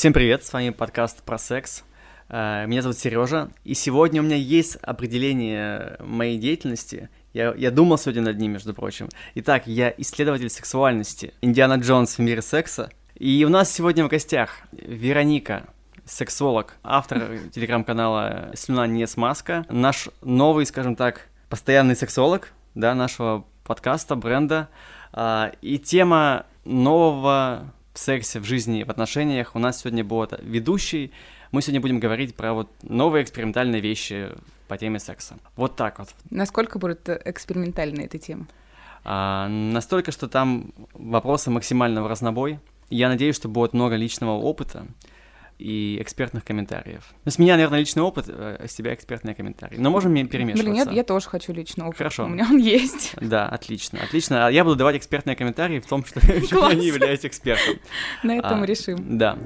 Всем привет, с вами подкаст про секс. Э, меня зовут Сережа, и сегодня у меня есть определение моей деятельности. Я, я думал сегодня над ним, между прочим. Итак, я исследователь сексуальности, Индиана Джонс в мире секса. И у нас сегодня в гостях Вероника, сексолог, автор телеграм-канала «Слюна не смазка», наш новый, скажем так, постоянный сексолог, да, нашего подкаста, бренда. А, и тема нового сексе, в жизни, в отношениях у нас сегодня будет ведущий. Мы сегодня будем говорить про вот новые экспериментальные вещи по теме секса. Вот так вот. Насколько будет экспериментальная эта тема? А, настолько, что там вопросы максимально в разнобой. Я надеюсь, что будет много личного опыта и экспертных комментариев. Ну, с меня, наверное, личный опыт, э, с тебя экспертные комментарии. Но можем перемешиваться. Блин, нет, я тоже хочу личный опыт. Хорошо. У меня он есть. Да, отлично, отлично. А я буду давать экспертные комментарии в том, что я не являюсь экспертом. На этом а, решим. Да.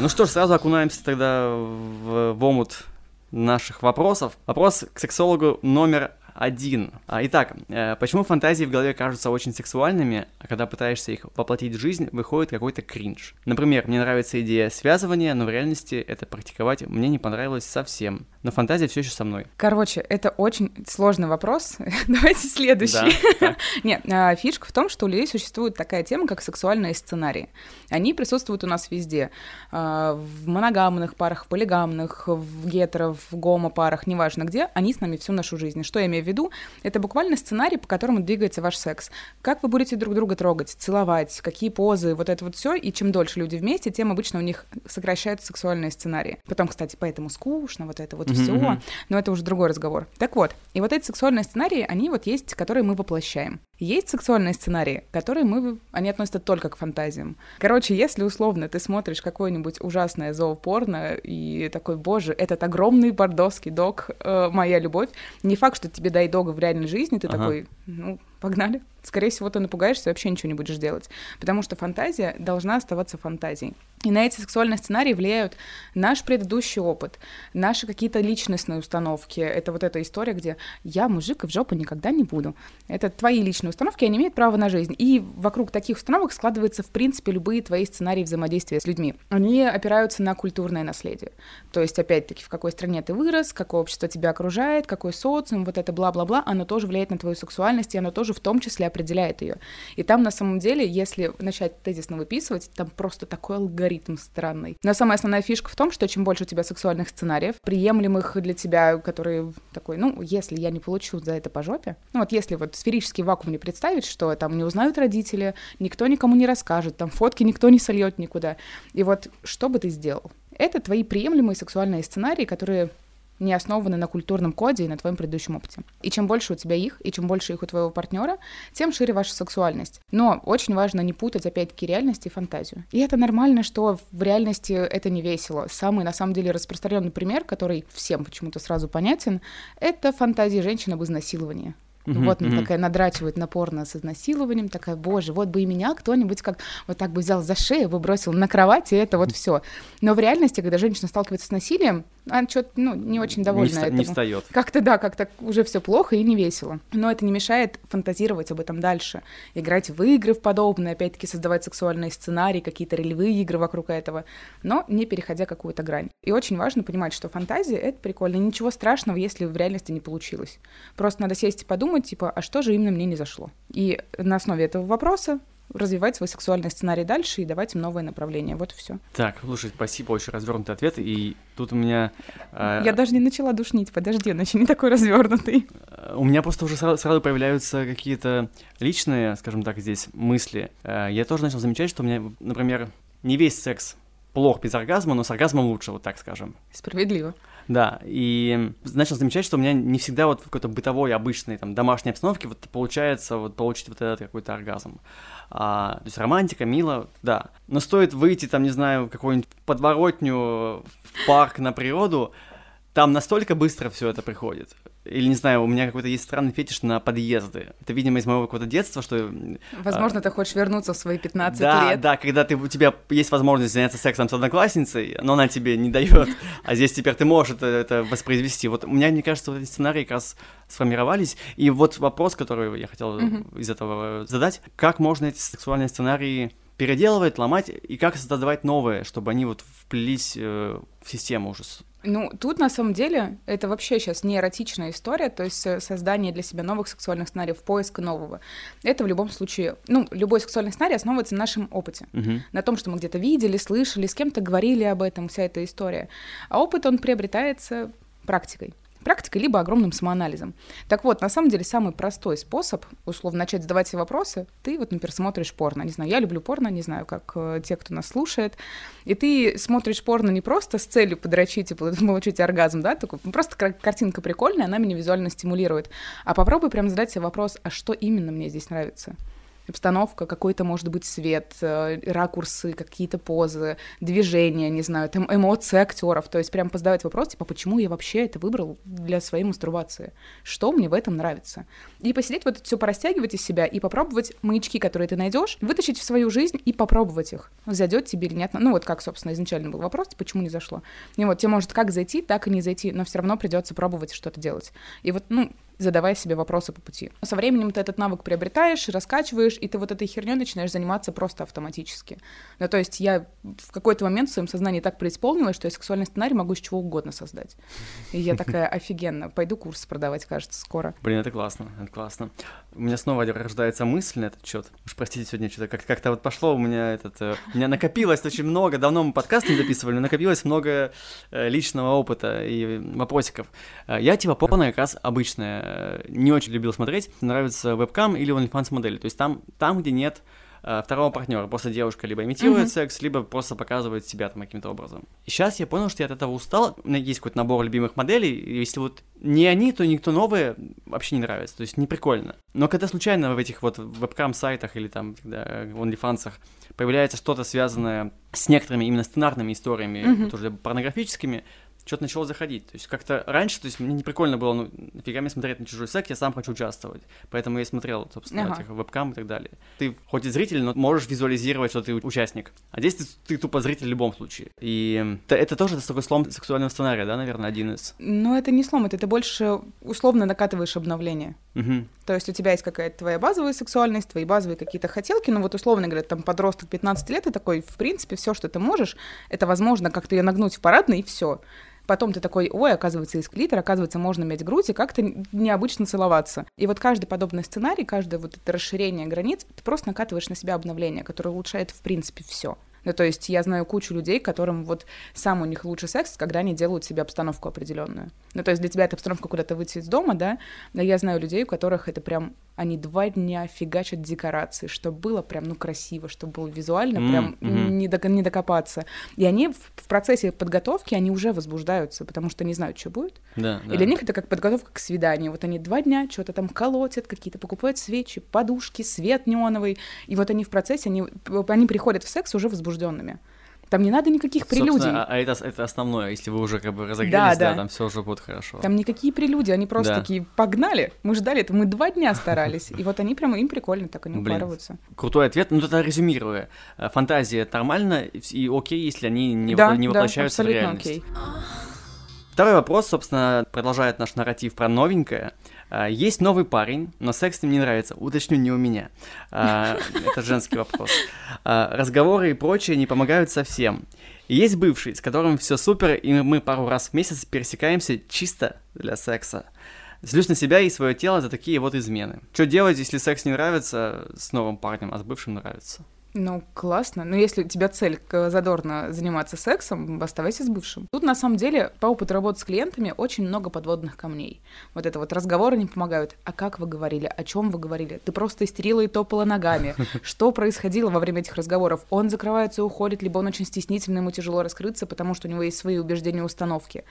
Ну что ж, сразу окунаемся тогда в, в омут наших вопросов. Вопрос к сексологу номер один. А, итак, э, почему фантазии в голове кажутся очень сексуальными, а когда пытаешься их воплотить в жизнь, выходит какой-то кринж? Например, мне нравится идея связывания, но в реальности это практиковать мне не понравилось совсем. Но фантазия все еще со мной. Короче, это очень сложный вопрос. Давайте следующий. Да, Нет, а, фишка в том, что у людей существует такая тема, как сексуальные сценарии. Они присутствуют у нас везде. А, в моногамных парах, в полигамных, в гетеро, в гомо-парах, неважно где, они с нами всю нашу жизнь. Что я имею в виду? Это буквально сценарий, по которому двигается ваш секс. Как вы будете друг друга трогать, целовать, какие позы, вот это вот все. И чем дольше люди вместе, тем обычно у них сокращаются сексуальные сценарии. Потом, кстати, поэтому скучно, вот это вот все, но это уже другой разговор. Так вот, и вот эти сексуальные сценарии, они вот есть, которые мы воплощаем. Есть сексуальные сценарии, которые мы, они относятся только к фантазиям. Короче, если условно ты смотришь какое-нибудь ужасное зоопорно и такой, боже, этот огромный бордовский дог, э, моя любовь, не факт, что тебе дай дога в реальной жизни, ты ага. такой, ну, погнали. Скорее всего, ты напугаешься и вообще ничего не будешь делать. Потому что фантазия должна оставаться фантазией. И на эти сексуальные сценарии влияют наш предыдущий опыт, наши какие-то личностные установки. Это вот эта история, где я мужик и в жопу никогда не буду. Это твои личные установки, они имеют право на жизнь. И вокруг таких установок складываются, в принципе, любые твои сценарии взаимодействия с людьми. Они опираются на культурное наследие. То есть, опять-таки, в какой стране ты вырос, какое общество тебя окружает, какой социум, вот это бла-бла-бла, оно тоже влияет на твою сексуальность, и оно тоже в том числе определяет ее. И там, на самом деле, если начать тезисно выписывать, там просто такой алгоритм странный. Но самая основная фишка в том, что чем больше у тебя сексуальных сценариев, приемлемых для тебя, которые такой, ну, если я не получу за это по жопе, ну вот если вот сферический вакуум не представить, что там не узнают родители, никто никому не расскажет, там фотки никто не сольет никуда. И вот что бы ты сделал? Это твои приемлемые сексуальные сценарии, которые не основаны на культурном коде и на твоем предыдущем опыте. И чем больше у тебя их, и чем больше их у твоего партнера, тем шире ваша сексуальность. Но очень важно не путать, опять-таки, реальность и фантазию. И это нормально, что в реальности это не весело. Самый, на самом деле, распространенный пример, который всем почему-то сразу понятен, это фантазии женщин об изнасиловании. Uh-huh, вот она uh-huh. такая надрачивает напорно с изнасилованием, такая, боже, вот бы и меня кто-нибудь как вот так бы взял за шею, выбросил на кровать, и это вот все. Но в реальности, когда женщина сталкивается с насилием, она что-то, ну, не очень довольна не этому. Не встает. Как-то, да, как-то уже все плохо и не весело. Но это не мешает фантазировать об этом дальше, играть в игры в подобное, опять-таки создавать сексуальные сценарии, какие-то ролевые игры вокруг этого, но не переходя какую-то грань. И очень важно понимать, что фантазия — это прикольно, ничего страшного, если в реальности не получилось. Просто надо сесть и подумать, типа, а что же именно мне не зашло? И на основе этого вопроса развивать свой сексуальный сценарий дальше и давать им новые направления. Вот и все. Так, слушай, спасибо, очень развернутый ответ. И тут у меня. Э... Я даже не начала душнить, подожди, он еще не такой развернутый. У меня просто уже сразу, сразу появляются какие-то личные, скажем так, здесь мысли. Э, я тоже начал замечать, что у меня, например, не весь секс плох без оргазма, но с оргазмом лучше, вот так скажем. Справедливо. Да, и начал замечать, что у меня не всегда вот в какой-то бытовой, обычной, там, домашней обстановке вот получается вот получить вот этот какой-то оргазм. А, то есть романтика, мило, да. Но стоит выйти, там, не знаю, в какую-нибудь подворотню, в парк, на природу, там настолько быстро все это приходит. Или, не знаю, у меня какой-то есть странный фетиш на подъезды. Это, видимо, из моего какого-то детства, что... Возможно, а, ты хочешь вернуться в свои 15 да, лет. Да, да, когда ты, у тебя есть возможность заняться сексом с одноклассницей, но она тебе не дает, а здесь теперь ты можешь это, это воспроизвести. Вот у меня, мне кажется, вот эти сценарии как раз сформировались. И вот вопрос, который я хотел mm-hmm. из этого задать, как можно эти сексуальные сценарии переделывать, ломать, и как создавать новые, чтобы они вот вплелись э, в систему уже ну, тут на самом деле это вообще сейчас не эротичная история, то есть создание для себя новых сексуальных сценариев, поиск нового. Это в любом случае, ну, любой сексуальный сценарий основывается на нашем опыте, угу. на том, что мы где-то видели, слышали, с кем-то говорили об этом, вся эта история. А опыт, он приобретается практикой практикой, либо огромным самоанализом. Так вот, на самом деле, самый простой способ, условно, начать задавать себе вопросы, ты вот, например, смотришь порно. Не знаю, я люблю порно, не знаю, как э, те, кто нас слушает. И ты смотришь порно не просто с целью подрочить и получить оргазм, да, такой, ну, просто картинка прикольная, она меня визуально стимулирует. А попробуй прям задать себе вопрос, а что именно мне здесь нравится? Обстановка, какой-то, может быть, свет, э, ракурсы, какие-то позы, движения, не знаю, там эмоции актеров. То есть прям позадавать вопрос, типа, почему я вообще это выбрал для своей мастурбации? Что мне в этом нравится? И посидеть вот это все порастягивать из себя и попробовать маячки, которые ты найдешь, вытащить в свою жизнь и попробовать их. Зайдет тебе или нет. Ну вот как, собственно, изначально был вопрос, почему не зашло. И вот тебе может как зайти, так и не зайти, но все равно придется пробовать что-то делать. И вот, ну, задавая себе вопросы по пути. Со временем ты этот навык приобретаешь, раскачиваешь, и ты вот этой херней начинаешь заниматься просто автоматически. Ну, то есть я в какой-то момент в своем сознании так преисполнилась, что я сексуальный сценарий могу из чего угодно создать. И я такая, офигенно, пойду курс продавать, кажется, скоро. Блин, это классно, это классно. У меня снова рождается мысль на этот счет. Уж простите, сегодня что-то как- как-то вот пошло у меня этот... Э, у меня накопилось очень много, давно мы подкаст не записывали, накопилось много э, личного опыта и вопросиков. Э, я типа порно как раз обычная не очень любил смотреть, нравится вебкам или OnlyFans модели. То есть там, там где нет э, второго партнера. Просто девушка либо имитирует mm-hmm. секс, либо просто показывает себя там каким-то образом. И сейчас я понял, что я от этого устал. У меня есть какой-то набор любимых моделей, и если вот не они, то никто новые вообще не нравится. То есть не прикольно. Но когда случайно в этих вот вебкам-сайтах или там в OnlyFans появляется что-то связанное с некоторыми именно сценарными историями, mm-hmm. тоже порнографическими, что-то начало заходить. То есть как-то раньше, то есть мне не прикольно было, ну, нафига мне смотреть на чужой секс, я сам хочу участвовать. Поэтому я смотрел, собственно, ага. этих вебкам и так далее. Ты хоть и зритель, но можешь визуализировать, что ты участник. А здесь ты, ты тупо зритель в любом случае. И это, это тоже такой слом сексуального сценария, да, наверное, один из. Ну, это не слом, это ты больше условно накатываешь обновление. Угу. То есть у тебя есть какая-то твоя базовая сексуальность, твои базовые какие-то хотелки, ну вот условно говоря, там подросток 15 лет, и такой, в принципе, все, что ты можешь, это возможно как-то ее нагнуть в парадный, и все. Потом ты такой, ой, оказывается, есть клитор, оказывается, можно иметь грудь и как-то необычно целоваться. И вот каждый подобный сценарий, каждое вот это расширение границ, ты просто накатываешь на себя обновление, которое улучшает, в принципе, все. Ну, то есть я знаю кучу людей, которым вот сам у них лучший секс, когда они делают себе обстановку определенную. Ну, то есть для тебя эта обстановка куда-то выйти из дома, да, но я знаю людей, у которых это прям, они два дня фигачат декорации, чтобы было прям, ну, красиво, чтобы было визуально, mm, прям mm-hmm. не, до, не докопаться. И они в, в процессе подготовки, они уже возбуждаются, потому что не знают, что будет. Да, И для них это как подготовка к свиданию. Вот они два дня что-то там колотят, какие-то покупают свечи, подушки, свет неоновый, и вот они в процессе, они, они приходят в секс уже возбужденными. Там не надо никаких прелюдий. А, а это, это основное, если вы уже как бы разогрелись, да, да. да там все уже будет хорошо. Там никакие прелюдии, они просто да. такие, погнали, мы ждали это, мы два дня старались. И вот они прямо, им прикольно, так они Блин, упарываются. Крутой ответ, ну это резюмируя. Э, фантазия нормально и окей, если они не, да, не воплощаются да, в реальность. Окей. Второй вопрос, собственно, продолжает наш нарратив про новенькое. А, есть новый парень, но секс с ним не нравится. Уточню, не у меня. А, это женский вопрос. А, разговоры и прочее не помогают совсем. Есть бывший, с которым все супер, и мы пару раз в месяц пересекаемся чисто для секса. Злюсь на себя и свое тело за такие вот измены. Что делать, если секс не нравится с новым парнем, а с бывшим нравится? Ну, классно. Но если у тебя цель задорно заниматься сексом, оставайся с бывшим. Тут, на самом деле, по опыту работы с клиентами очень много подводных камней. Вот это вот разговоры не помогают. А как вы говорили? О чем вы говорили? Ты просто истерила и топала ногами. Что происходило во время этих разговоров? Он закрывается и уходит, либо он очень стеснительный, ему тяжело раскрыться, потому что у него есть свои убеждения и установки.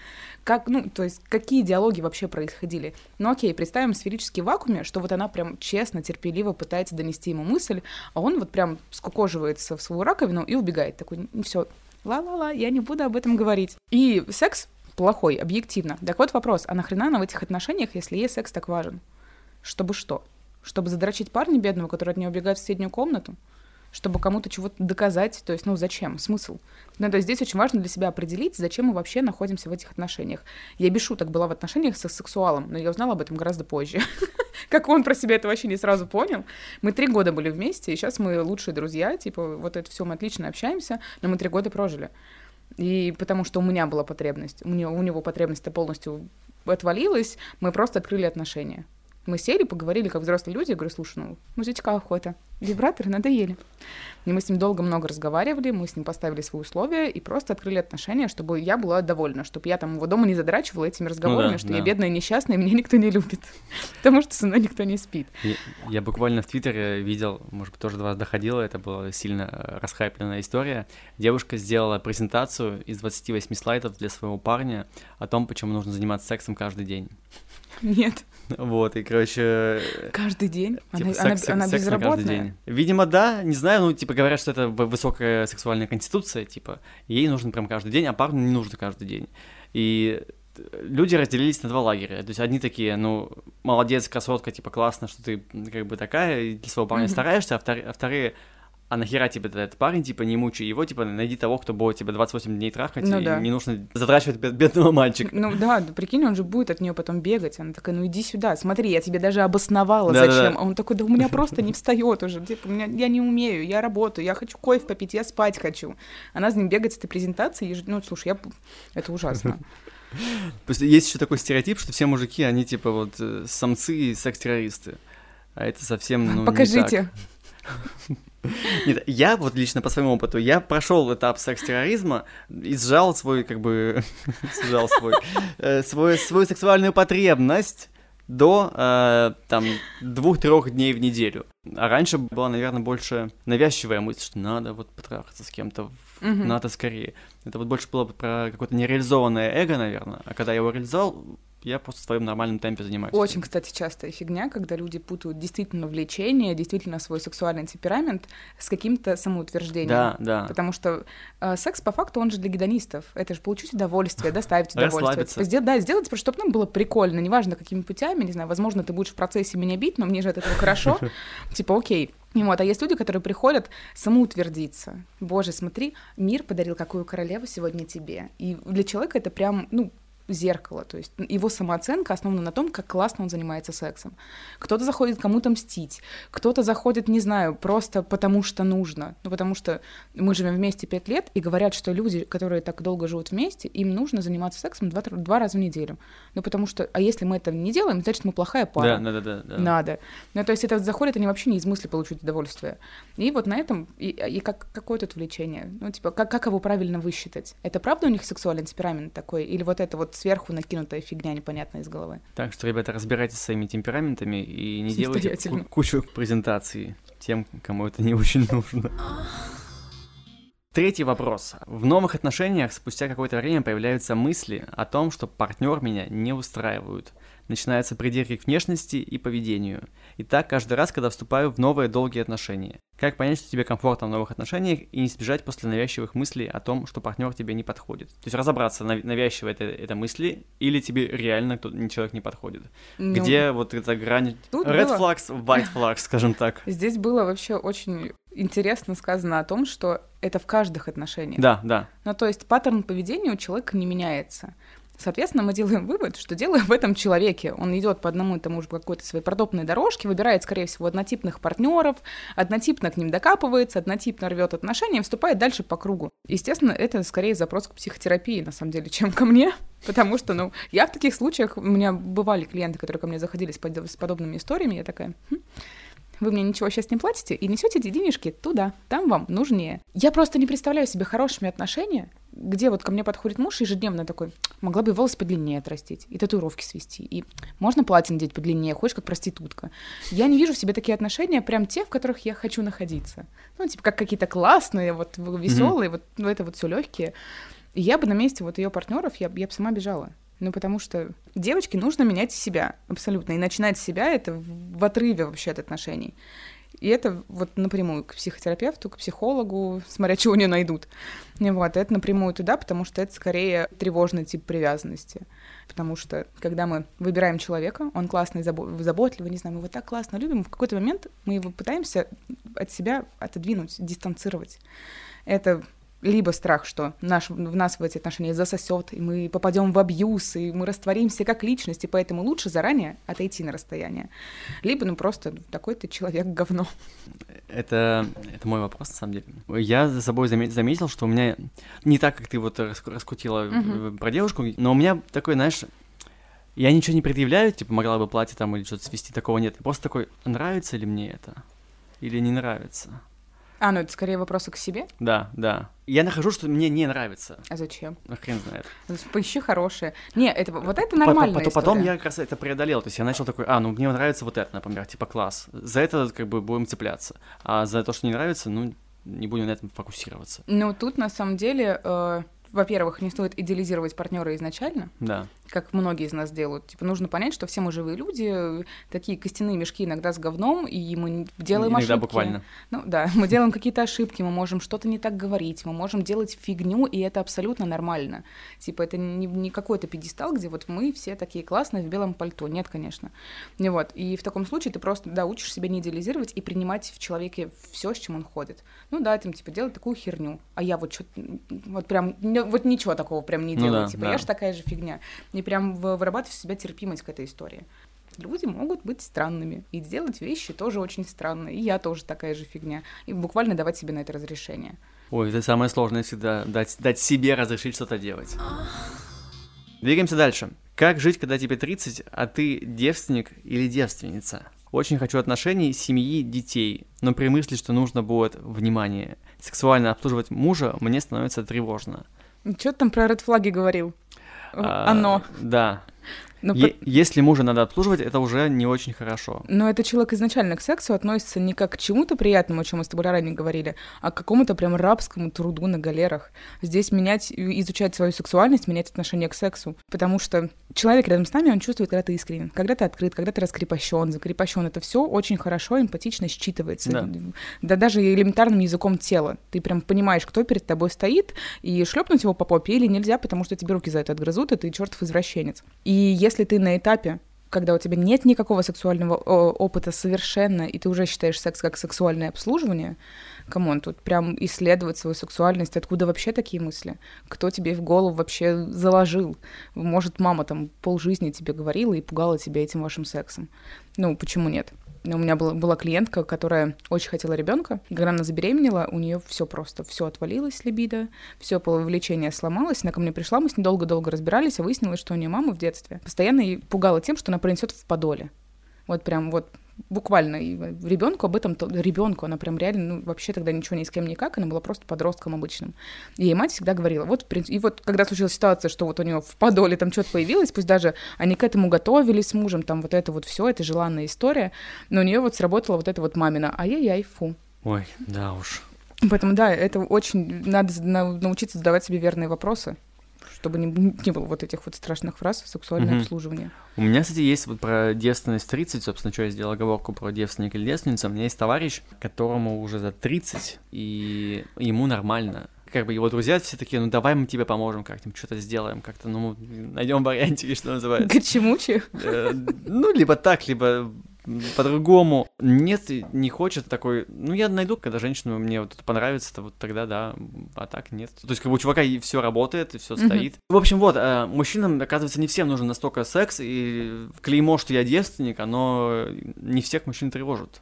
Как, ну, то есть, какие диалоги вообще происходили? Ну, окей, представим сферический вакууме, что вот она прям честно, терпеливо пытается донести ему мысль, а он вот прям сколько скукоживается в свою раковину и убегает. Такой, все, ла-ла-ла, я не буду об этом говорить. И секс плохой, объективно. Так вот вопрос, а нахрена нам в этих отношениях, если ей секс так важен? Чтобы что? Чтобы задрочить парня бедного, который от нее убегает в соседнюю комнату? чтобы кому-то чего-то доказать. То есть, ну, зачем? Смысл? Ну, то есть здесь очень важно для себя определить, зачем мы вообще находимся в этих отношениях. Я без шуток была в отношениях со сексуалом, но я узнала об этом гораздо позже. как он про себя это вообще не сразу понял. Мы три года были вместе, и сейчас мы лучшие друзья, типа, вот это все мы отлично общаемся, но мы три года прожили. И потому что у меня была потребность, у него, у него потребность-то полностью отвалилась, мы просто открыли отношения. Мы сели, поговорили, как взрослые люди. Я говорю, слушай, ну, мужичка охота. Вибраторы надоели. И мы с ним долго много разговаривали, мы с ним поставили свои условия и просто открыли отношения, чтобы я была довольна, чтобы я там его дома не задрачивала этими разговорами, ну да, что да. я бедная, несчастная, и меня никто не любит, потому что со мной никто не спит. Я, я буквально в Твиттере видел, может быть, тоже до вас доходило, это была сильно э, расхайпленная история. Девушка сделала презентацию из 28 слайдов для своего парня о том, почему нужно заниматься сексом каждый день. Нет. Вот, и, короче... Каждый день? Типа, она, секс, она, она безработная? Каждый день. Видимо, да, не знаю, ну, типа, говорят, что это высокая сексуальная конституция, типа, ей нужен прям каждый день, а парню не нужно каждый день. И люди разделились на два лагеря. То есть одни такие, ну, молодец, красотка, типа, классно, что ты как бы такая, и для своего парня mm-hmm. стараешься, а, втор- а вторые, а нахера тебе этот парень, типа, не мучай его, типа, найди того, кто будет тебя 28 дней трахать, ну, и да. не нужно затрачивать бедного мальчика. Ну да, прикинь, он же будет от нее потом бегать. Она такая, ну иди сюда, смотри, я тебе даже обосновала, да, зачем. Да, да. А он такой, да у меня просто не встает уже, типа, меня, я не умею, я работаю, я хочу кофе попить, я спать хочу. Она с ним бегает с этой презентацией, ну, слушай, я... это ужасно. Есть еще такой стереотип, что все мужики, они типа вот э, самцы и секс-террористы. А это совсем, ну, Покажите. Не так. Нет, я вот лично по своему опыту, я прошел этап секс-терроризма и сжал свой, как бы, сжал свой, э, свой, свою сексуальную потребность до э, там двух-трех дней в неделю. А раньше была, наверное, больше навязчивая мысль, что надо вот потрахаться с кем-то, mm-hmm. надо скорее. Это вот больше было про какое-то нереализованное эго, наверное. А когда я его реализовал, я просто в своем нормальном темпе занимаюсь. Очень, кстати, частая фигня, когда люди путают действительно влечение, действительно свой сексуальный темперамент с каким-то самоутверждением. Да, да. Потому что э, секс, по факту, он же для гедонистов. Это же получить удовольствие, доставить удовольствие. Сделать, да, сделать, чтобы нам было прикольно, неважно, какими путями, не знаю, возможно, ты будешь в процессе меня бить, но мне же от этого хорошо. Типа, окей, вот, а есть люди, которые приходят самоутвердиться. Боже, смотри, мир подарил какую королеву сегодня тебе. И для человека это прям, ну, зеркало, то есть его самооценка основана на том, как классно он занимается сексом. Кто-то заходит кому-то мстить, кто-то заходит, не знаю, просто потому что нужно, ну потому что мы живем вместе пять лет и говорят, что люди, которые так долго живут вместе, им нужно заниматься сексом два, два раза в неделю, ну потому что, а если мы это не делаем, значит мы плохая пара. Да, да, да, да. Надо. Ну то есть это заходит, они вообще не из мысли получить удовольствие. И вот на этом и, и как какое тут влечение, ну типа как как его правильно высчитать? Это правда у них сексуальный темперамент такой или вот это вот сверху накинутая фигня непонятная из головы. Так что, ребята, разбирайтесь со своими темпераментами и не делайте кучу презентаций тем, кому это не очень нужно. Третий вопрос. В новых отношениях спустя какое-то время появляются мысли о том, что партнер меня не устраивают – начинаются придирки к внешности и поведению. И так каждый раз, когда вступаю в новые долгие отношения. Как понять, что тебе комфортно в новых отношениях и не сбежать после навязчивых мыслей о том, что партнер тебе не подходит. То есть разобраться, навязчиво это, это мысли или тебе реально кто человек не подходит. Ну, Где вот эта грань red было... flags, white flags, скажем так. Здесь было вообще очень интересно сказано о том, что это в каждых отношениях. Да, да. Ну, то есть паттерн поведения у человека не меняется. Соответственно, мы делаем вывод, что дело в этом человеке. Он идет по одному и тому же какой-то своей продопной дорожке, выбирает, скорее всего, однотипных партнеров, однотипно к ним докапывается, однотипно рвет отношения и вступает дальше по кругу. Естественно, это скорее запрос к психотерапии, на самом деле, чем ко мне, потому что, ну, я в таких случаях, у меня бывали клиенты, которые ко мне заходили с, с подобными историями, я такая, хм, вы мне ничего сейчас не платите и несете эти денежки туда, там вам нужнее. Я просто не представляю себе хорошими отношения, где вот ко мне подходит муж ежедневно такой, могла бы волосы подлиннее отрастить, и татуировки свести, и можно платье надеть подлиннее, хочешь как проститутка. Я не вижу в себе такие отношения, прям те, в которых я хочу находиться. Ну, типа, как какие-то классные, вот веселые, mm-hmm. вот ну, это вот все легкие. И я бы на месте вот ее партнеров, я, я бы сама бежала. Ну, потому что девочке нужно менять себя абсолютно. И начинать себя это в отрыве вообще от отношений. И это вот напрямую к психотерапевту, к психологу, смотря чего не найдут. Вот, это напрямую туда, потому что это скорее тревожный тип привязанности. Потому что, когда мы выбираем человека, он классный, заботливый, не знаю, мы его так классно любим, в какой-то момент мы его пытаемся от себя отодвинуть, дистанцировать. Это либо страх, что наш, в нас в эти отношения засосет, и мы попадем в абьюз, и мы растворимся как личности, поэтому лучше заранее отойти на расстояние. Либо, ну, просто такой ты человек говно. Это, это мой вопрос, на самом деле. Я за собой заметил, что у меня не так, как ты вот раскрутила угу. про девушку, но у меня такой, знаешь, я ничего не предъявляю, типа, могла бы платье там или что-то свести, такого нет. Просто такой, нравится ли мне это? Или не нравится? А, ну это скорее вопросы к себе? Да, да. Я нахожу, что мне не нравится. А зачем? Ну, хрен знает. Поищи хорошее. Не, это, вот это нормально. Потом, потом я как раз это преодолел. То есть я начал такой, а, ну мне нравится вот это, например, типа класс. За это как бы будем цепляться. А за то, что не нравится, ну, не будем на этом фокусироваться. Ну, тут на самом деле, э, во-первых, не стоит идеализировать партнера изначально. Да как многие из нас делают. Типа, нужно понять, что все мы живые люди, такие костяные мешки иногда с говном, и мы делаем иногда ошибки. буквально. Ну да, мы делаем какие-то ошибки, мы можем что-то не так говорить, мы можем делать фигню, и это абсолютно нормально. Типа, это не, не какой-то пьедестал, где вот мы все такие классные в белом пальто. Нет, конечно. И вот. И в таком случае ты просто, да, учишь себя не идеализировать и принимать в человеке все, с чем он ходит. Ну да, там, типа, делать такую херню. А я вот что-то, вот прям, вот ничего такого прям не делаю. Ну, да, типа, да. я же такая же фигня и прям вырабатывать в себя терпимость к этой истории. Люди могут быть странными и делать вещи тоже очень странные. И я тоже такая же фигня. И буквально давать себе на это разрешение. Ой, это самое сложное всегда, дать, дать себе разрешить что-то делать. Двигаемся дальше. Как жить, когда тебе 30, а ты девственник или девственница? Очень хочу отношений, семьи, детей, но при мысли, что нужно будет внимание, сексуально обслуживать мужа, мне становится тревожно. Что ты там про ред флаги говорил? А, Оно. Да. Но ну, е- Если мужа надо обслуживать, это уже не очень хорошо. Но это человек изначально к сексу относится не как к чему-то приятному, о чем мы с тобой ранее говорили, а к какому-то прям рабскому труду на галерах. Здесь менять, изучать свою сексуальность, менять отношение к сексу. Потому что человек рядом с нами, он чувствует, когда ты искренен, когда ты открыт, когда ты раскрепощен, закрепощен. Это все очень хорошо, эмпатично считывается. Да. да даже элементарным языком тела. Ты прям понимаешь, кто перед тобой стоит, и шлепнуть его по попе или нельзя, потому что тебе руки за это отгрызут, и ты чертов извращенец. И если ты на этапе, когда у тебя нет никакого сексуального опыта совершенно, и ты уже считаешь секс как сексуальное обслуживание, come on, тут прям исследовать свою сексуальность, откуда вообще такие мысли? Кто тебе в голову вообще заложил? Может, мама там полжизни тебе говорила и пугала тебя этим вашим сексом? Ну, почему нет? У меня была, была клиентка, которая очень хотела ребенка. И когда она забеременела, у нее все просто, все отвалилось, либидо, все половое влечение сломалось. Она ко мне пришла, мы с ней долго-долго разбирались, а выяснилось, что у нее мама в детстве постоянно пугала тем, что она принесет в подоле. Вот прям вот буквально ребенку об этом ребенку она прям реально ну, вообще тогда ничего ни с кем никак она была просто подростком обычным. И ей мать всегда говорила вот и вот когда случилась ситуация что вот у нее в подоле там что-то появилось пусть даже они к этому готовились с мужем там вот это вот все это желанная история но у нее вот сработала вот это вот мамина ай-яй-яй фу. Ой да уж. Поэтому, да, это очень... Надо научиться задавать себе верные вопросы чтобы не, не было вот этих вот страшных фраз сексуальное mm-hmm. обслуживание. У меня, кстати, есть вот про девственность 30, собственно, что я сделал оговорку про девственника или девственницу. У меня есть товарищ, которому уже за 30, и ему нормально как бы его друзья все такие, ну давай мы тебе поможем как-нибудь, что-то сделаем, как-то, ну, найдем вариантики, что называется. Гачемучи? Э, ну, либо так, либо по-другому. Нет, не хочет такой, ну, я найду, когда женщину мне вот понравится, то вот тогда да, а так нет. То есть, как бы у чувака и все работает, и все стоит. Mm-hmm. В общем, вот, э, мужчинам, оказывается, не всем нужен настолько секс, и клеймо, что я девственник, оно не всех мужчин тревожит.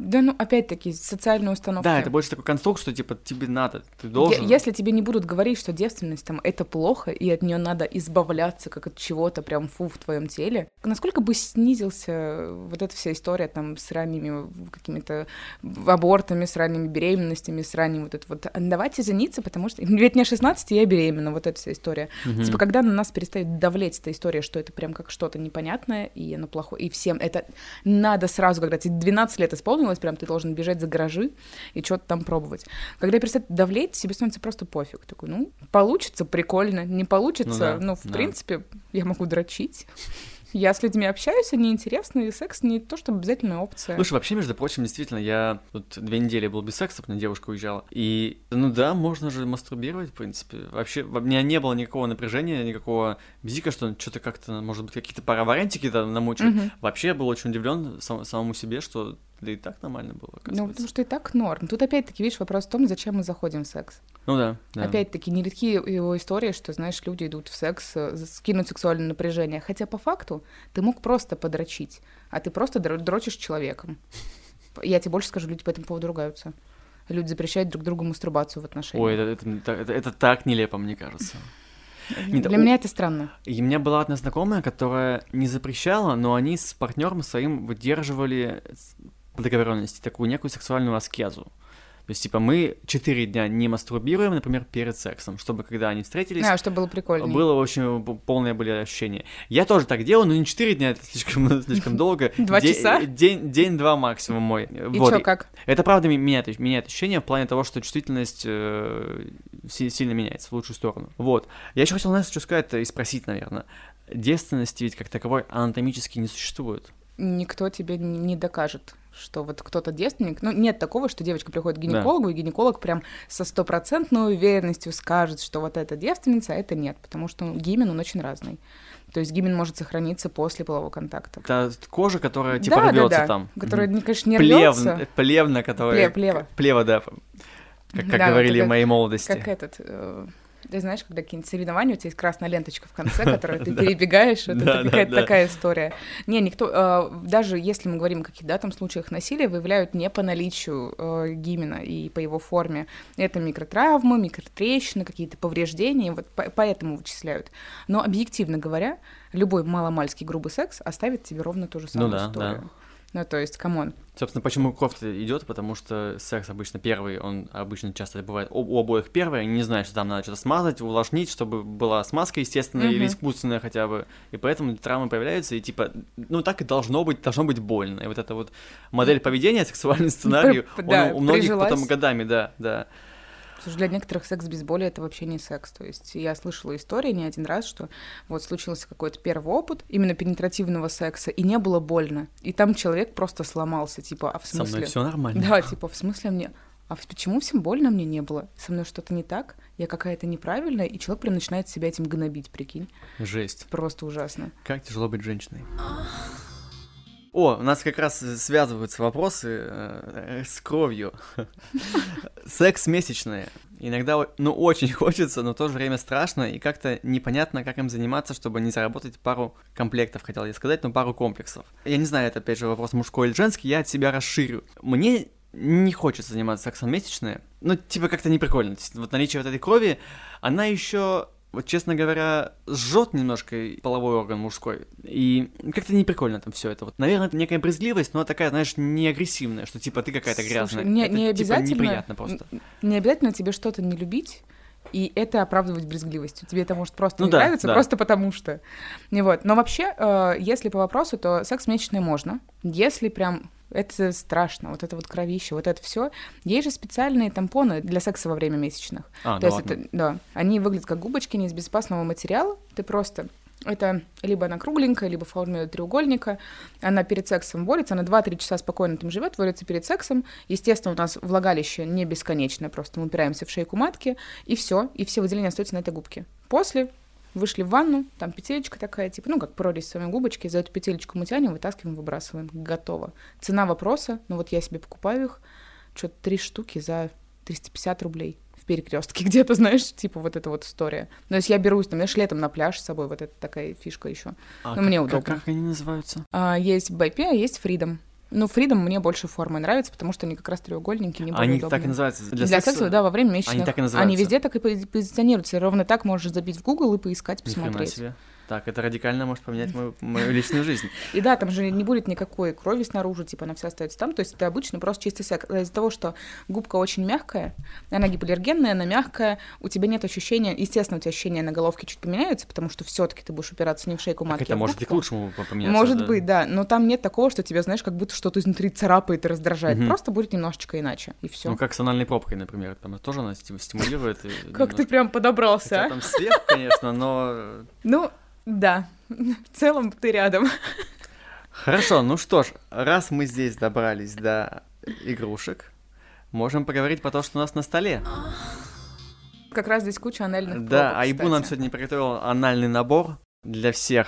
Да, ну, опять-таки, социальная установка. Да, это больше такой конструкт, что, типа, тебе надо, ты должен. Если тебе не будут говорить, что девственность, там, это плохо, и от нее надо избавляться, как от чего-то прям фу в твоем теле, насколько бы снизился вот эта вся история, там, с ранними какими-то абортами, с ранними беременностями, с ранним вот это вот, давайте жениться, потому что, ведь мне 16, я беременна, вот эта вся история. Угу. Типа, когда на нас перестает давлеть эта история, что это прям как что-то непонятное, и оно плохое, и всем это надо сразу, когда тебе 12 лет исполнилось, исполнилось, прям ты должен бежать за гаражи и что-то там пробовать. Когда перестает давлеть, тебе становится просто пофиг. Такой, ну, получится, прикольно, не получится, ну, да, ну в да. принципе, я могу дрочить. Я с людьми общаюсь, они интересны, и секс не то, чтобы обязательная опция. Слушай, вообще, между прочим, действительно, я тут две недели был без секса, потому девушка уезжала. И, ну да, можно же мастурбировать, в принципе. Вообще, у меня не было никакого напряжения, никакого бзика, что что-то как-то, может быть, какие-то паравариантики там намучают. Угу. Вообще, я был очень удивлен сам, самому себе, что да и так нормально было, Ну, потому что и так норм. Тут опять-таки, видишь, вопрос в том, зачем мы заходим в секс. Ну да. да. Опять-таки, нередки его истории, что, знаешь, люди идут в секс, э, скинуть сексуальное напряжение. Хотя по факту ты мог просто подрочить, а ты просто дрочишь человеком. Я тебе больше скажу, люди по этому поводу ругаются. Люди запрещают друг другу мастурбацию в отношениях. Ой, это, это, это, это так нелепо, мне кажется. Нет, Для у... меня это странно. И у меня была одна знакомая, которая не запрещала, но они с партнером своим выдерживали договоренности такую некую сексуальную аскезу. То есть, типа, мы четыре дня не мастурбируем, например, перед сексом, чтобы когда они встретились... А, чтобы было прикольно. Было очень полное были ощущения. Я тоже так делаю, но не четыре дня, это слишком, слишком долго. Два часа? День, день-два максимум мой. И что, как? Это правда меняет, меняет ощущение в плане того, что чувствительность э, сильно меняется в лучшую сторону. Вот. Я еще хотел, знаешь, что сказать и спросить, наверное. Девственности ведь как таковой анатомически не существует. Никто тебе не докажет что вот кто-то девственник, ну, нет такого, что девочка приходит к гинекологу, да. и гинеколог прям со стопроцентной уверенностью скажет, что вот это девственница, а это нет, потому что гимен, он очень разный. То есть гимен может сохраниться после полового контакта. Это кожа, которая типа да, рвется да, да. там. Которая, конечно, не Плев, рвется. Плевна, которая... Плев, плева. Плева, да. Как, как да, говорили в моей молодости. Как этот... Э ты знаешь, когда какие-нибудь соревнования, у тебя есть красная ленточка в конце, которую ты перебегаешь, это какая-то такая история. Не, никто, а, даже если мы говорим о каких-то там случаях насилия, выявляют не по наличию э, гимена и по его форме. Это микротравмы, микротрещины, какие-то повреждения, вот поэтому вычисляют. Но объективно говоря, любой маломальский грубый секс оставит тебе ровно ту же ну самую историю. Ну, то есть, come on. Собственно, почему кровь-то идет, потому что секс обычно первый, он обычно часто бывает у, у обоих первый, они не знают, что там надо что-то смазать, увлажнить, чтобы была смазка естественная mm-hmm. или искусственная хотя бы, и поэтому травмы появляются, и типа, ну так и должно быть, должно быть больно, и вот эта вот модель поведения, сексуальный сценарий, он у многих потом годами, да, да, Слушай, для некоторых секс без боли это вообще не секс. То есть я слышала истории не один раз, что вот случился какой-то первый опыт именно пенетративного секса, и не было больно. И там человек просто сломался, типа, а в смысле... Со мной все нормально. Да, типа, в смысле мне... А почему всем больно мне не было? Со мной что-то не так? Я какая-то неправильная? И человек прям начинает себя этим гнобить, прикинь. Жесть. Просто ужасно. Как тяжело быть женщиной. О, у нас как раз связываются вопросы э, с кровью. Секс месячные. Иногда, ну, очень хочется, но в то же время страшно, и как-то непонятно, как им заниматься, чтобы не заработать пару комплектов, хотел я сказать, но пару комплексов. Я не знаю, это опять же вопрос мужской или женский, я от себя расширю. Мне не хочется заниматься сексом месячные, ну, типа, как-то не прикольно. Вот наличие вот этой крови, она еще вот, честно говоря, жжет немножко половой орган мужской. И как-то не прикольно там все это. Вот, наверное, это некая брезгливость, но такая, знаешь, не агрессивная, что типа ты какая-то грязная. Слушай, не, это, не типа, обязательно. Неприятно просто. Не обязательно тебе что-то не любить. И это оправдывать брезгливостью. Тебе это может просто ну, не да, нравиться, да. просто потому что. Не вот. Но вообще, э, если по вопросу, то секс месячный можно. Если прям это страшно, вот это вот кровище, вот это все. Есть же специальные тампоны для секса во время месячных. А, То да есть это, да, они выглядят как губочки не из безопасного материала. Ты просто это либо она кругленькая, либо в форме треугольника. Она перед сексом борется, она 2-3 часа спокойно там живет, борется перед сексом. Естественно, у нас влагалище не бесконечное, просто мы упираемся в шейку матки, и все, и все выделения остаются на этой губке. После Вышли в ванну, там петелечка такая, типа, ну, как прорезь с вами губочки, за эту петелечку мы тянем, вытаскиваем, выбрасываем. Готово. Цена вопроса, ну, вот я себе покупаю их, что-то три штуки за 350 рублей в перекрестке где-то, знаешь, типа вот эта вот история. Но если я берусь, там, знаешь, летом на пляж с собой, вот это такая фишка еще. А ну, мне удобно. Как, как они называются? А, есть Байпи, а есть Freedom. Ну, Freedom мне больше формы нравится, потому что они как раз треугольники, не Они удобные. так и называются? Для, для секса? секса, да, во время месячных. Они так и называются? Они везде так и позиционируются. Ровно так можешь забить в Google и поискать, посмотреть. себе. Так, это радикально может поменять мою, мою личную жизнь. И да, там же не будет никакой крови снаружи, типа она вся остается там. То есть это обычно просто чистый секс. А из-за того, что губка очень мягкая, она гипоаллергенная, она мягкая, у тебя нет ощущения, естественно, у тебя ощущения на головке чуть поменяются, потому что все таки ты будешь упираться не в шейку матки, это а может и к лучшему поменяться. Может да? быть, да, но там нет такого, что тебя, знаешь, как будто что-то изнутри царапает и раздражает. Угу. Просто будет немножечко иначе, и все. Ну, как с анальной пробкой, например, там тоже она стимулирует. Как ты прям подобрался, а? там свет, конечно, но... Ну, Да, в целом ты рядом. Хорошо, ну что ж, раз мы здесь добрались до игрушек, можем поговорить про то, что у нас на столе. Как раз здесь куча анальных Да, пробок, Айбу нам сегодня приготовил анальный набор для всех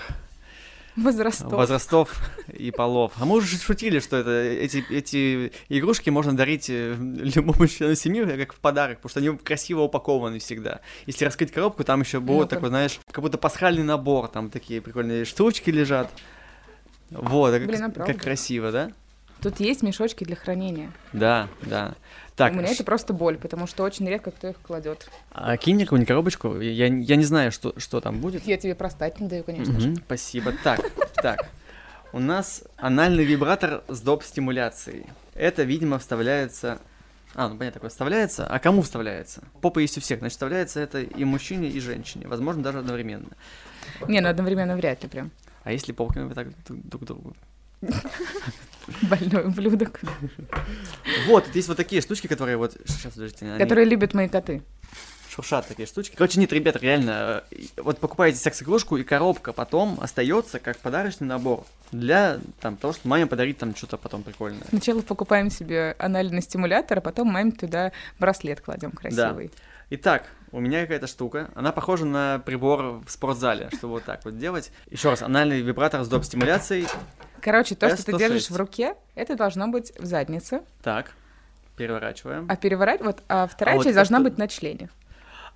возрастов. возрастов и полов. А мы уже шутили, что это, эти, эти игрушки можно дарить э, любому члену семьи как в подарок, потому что они красиво упакованы всегда. Если раскрыть коробку, там еще будет ну такой, знаешь, как будто пасхальный набор, там такие прикольные штучки лежат. Вот, Блин, как, а как красиво, да? Тут есть мешочки для хранения. Да, да. Так, У меня это просто боль, потому что очень редко кто их кладет. А кинь мне какую-нибудь коробочку, я, я не знаю, что, что там будет. Я тебе простать не даю, конечно же. Спасибо. Так, так. У нас анальный вибратор с доп-стимуляцией. Это, видимо, вставляется... А, ну понятно, такое вставляется. А кому вставляется? Попа есть у всех, значит, вставляется это и мужчине, и женщине. Возможно, даже одновременно. Не, ну одновременно вряд ли прям. А если попками так друг к другу? Больной ублюдок. Вот, есть вот такие штучки, которые вот... Сейчас, подождите. Которые любят мои коты. Шуршат такие штучки. Короче, нет, ребята, реально, э, вот покупаете секс-игрушку, и коробка потом остается как подарочный набор для там, того, чтобы маме подарить там что-то потом прикольное. Сначала покупаем себе анальный стимулятор, а потом маме туда браслет кладем красивый. Да. Итак, у меня какая-то штука. Она похожа на прибор в спортзале, чтобы вот так вот делать. Еще раз, анальный вибратор с доп-стимуляцией. Короче, то, S106. что ты держишь в руке, это должно быть в заднице. Так, переворачиваем. А переворачивать, вот, а вторая а часть вот должна это... быть на члене.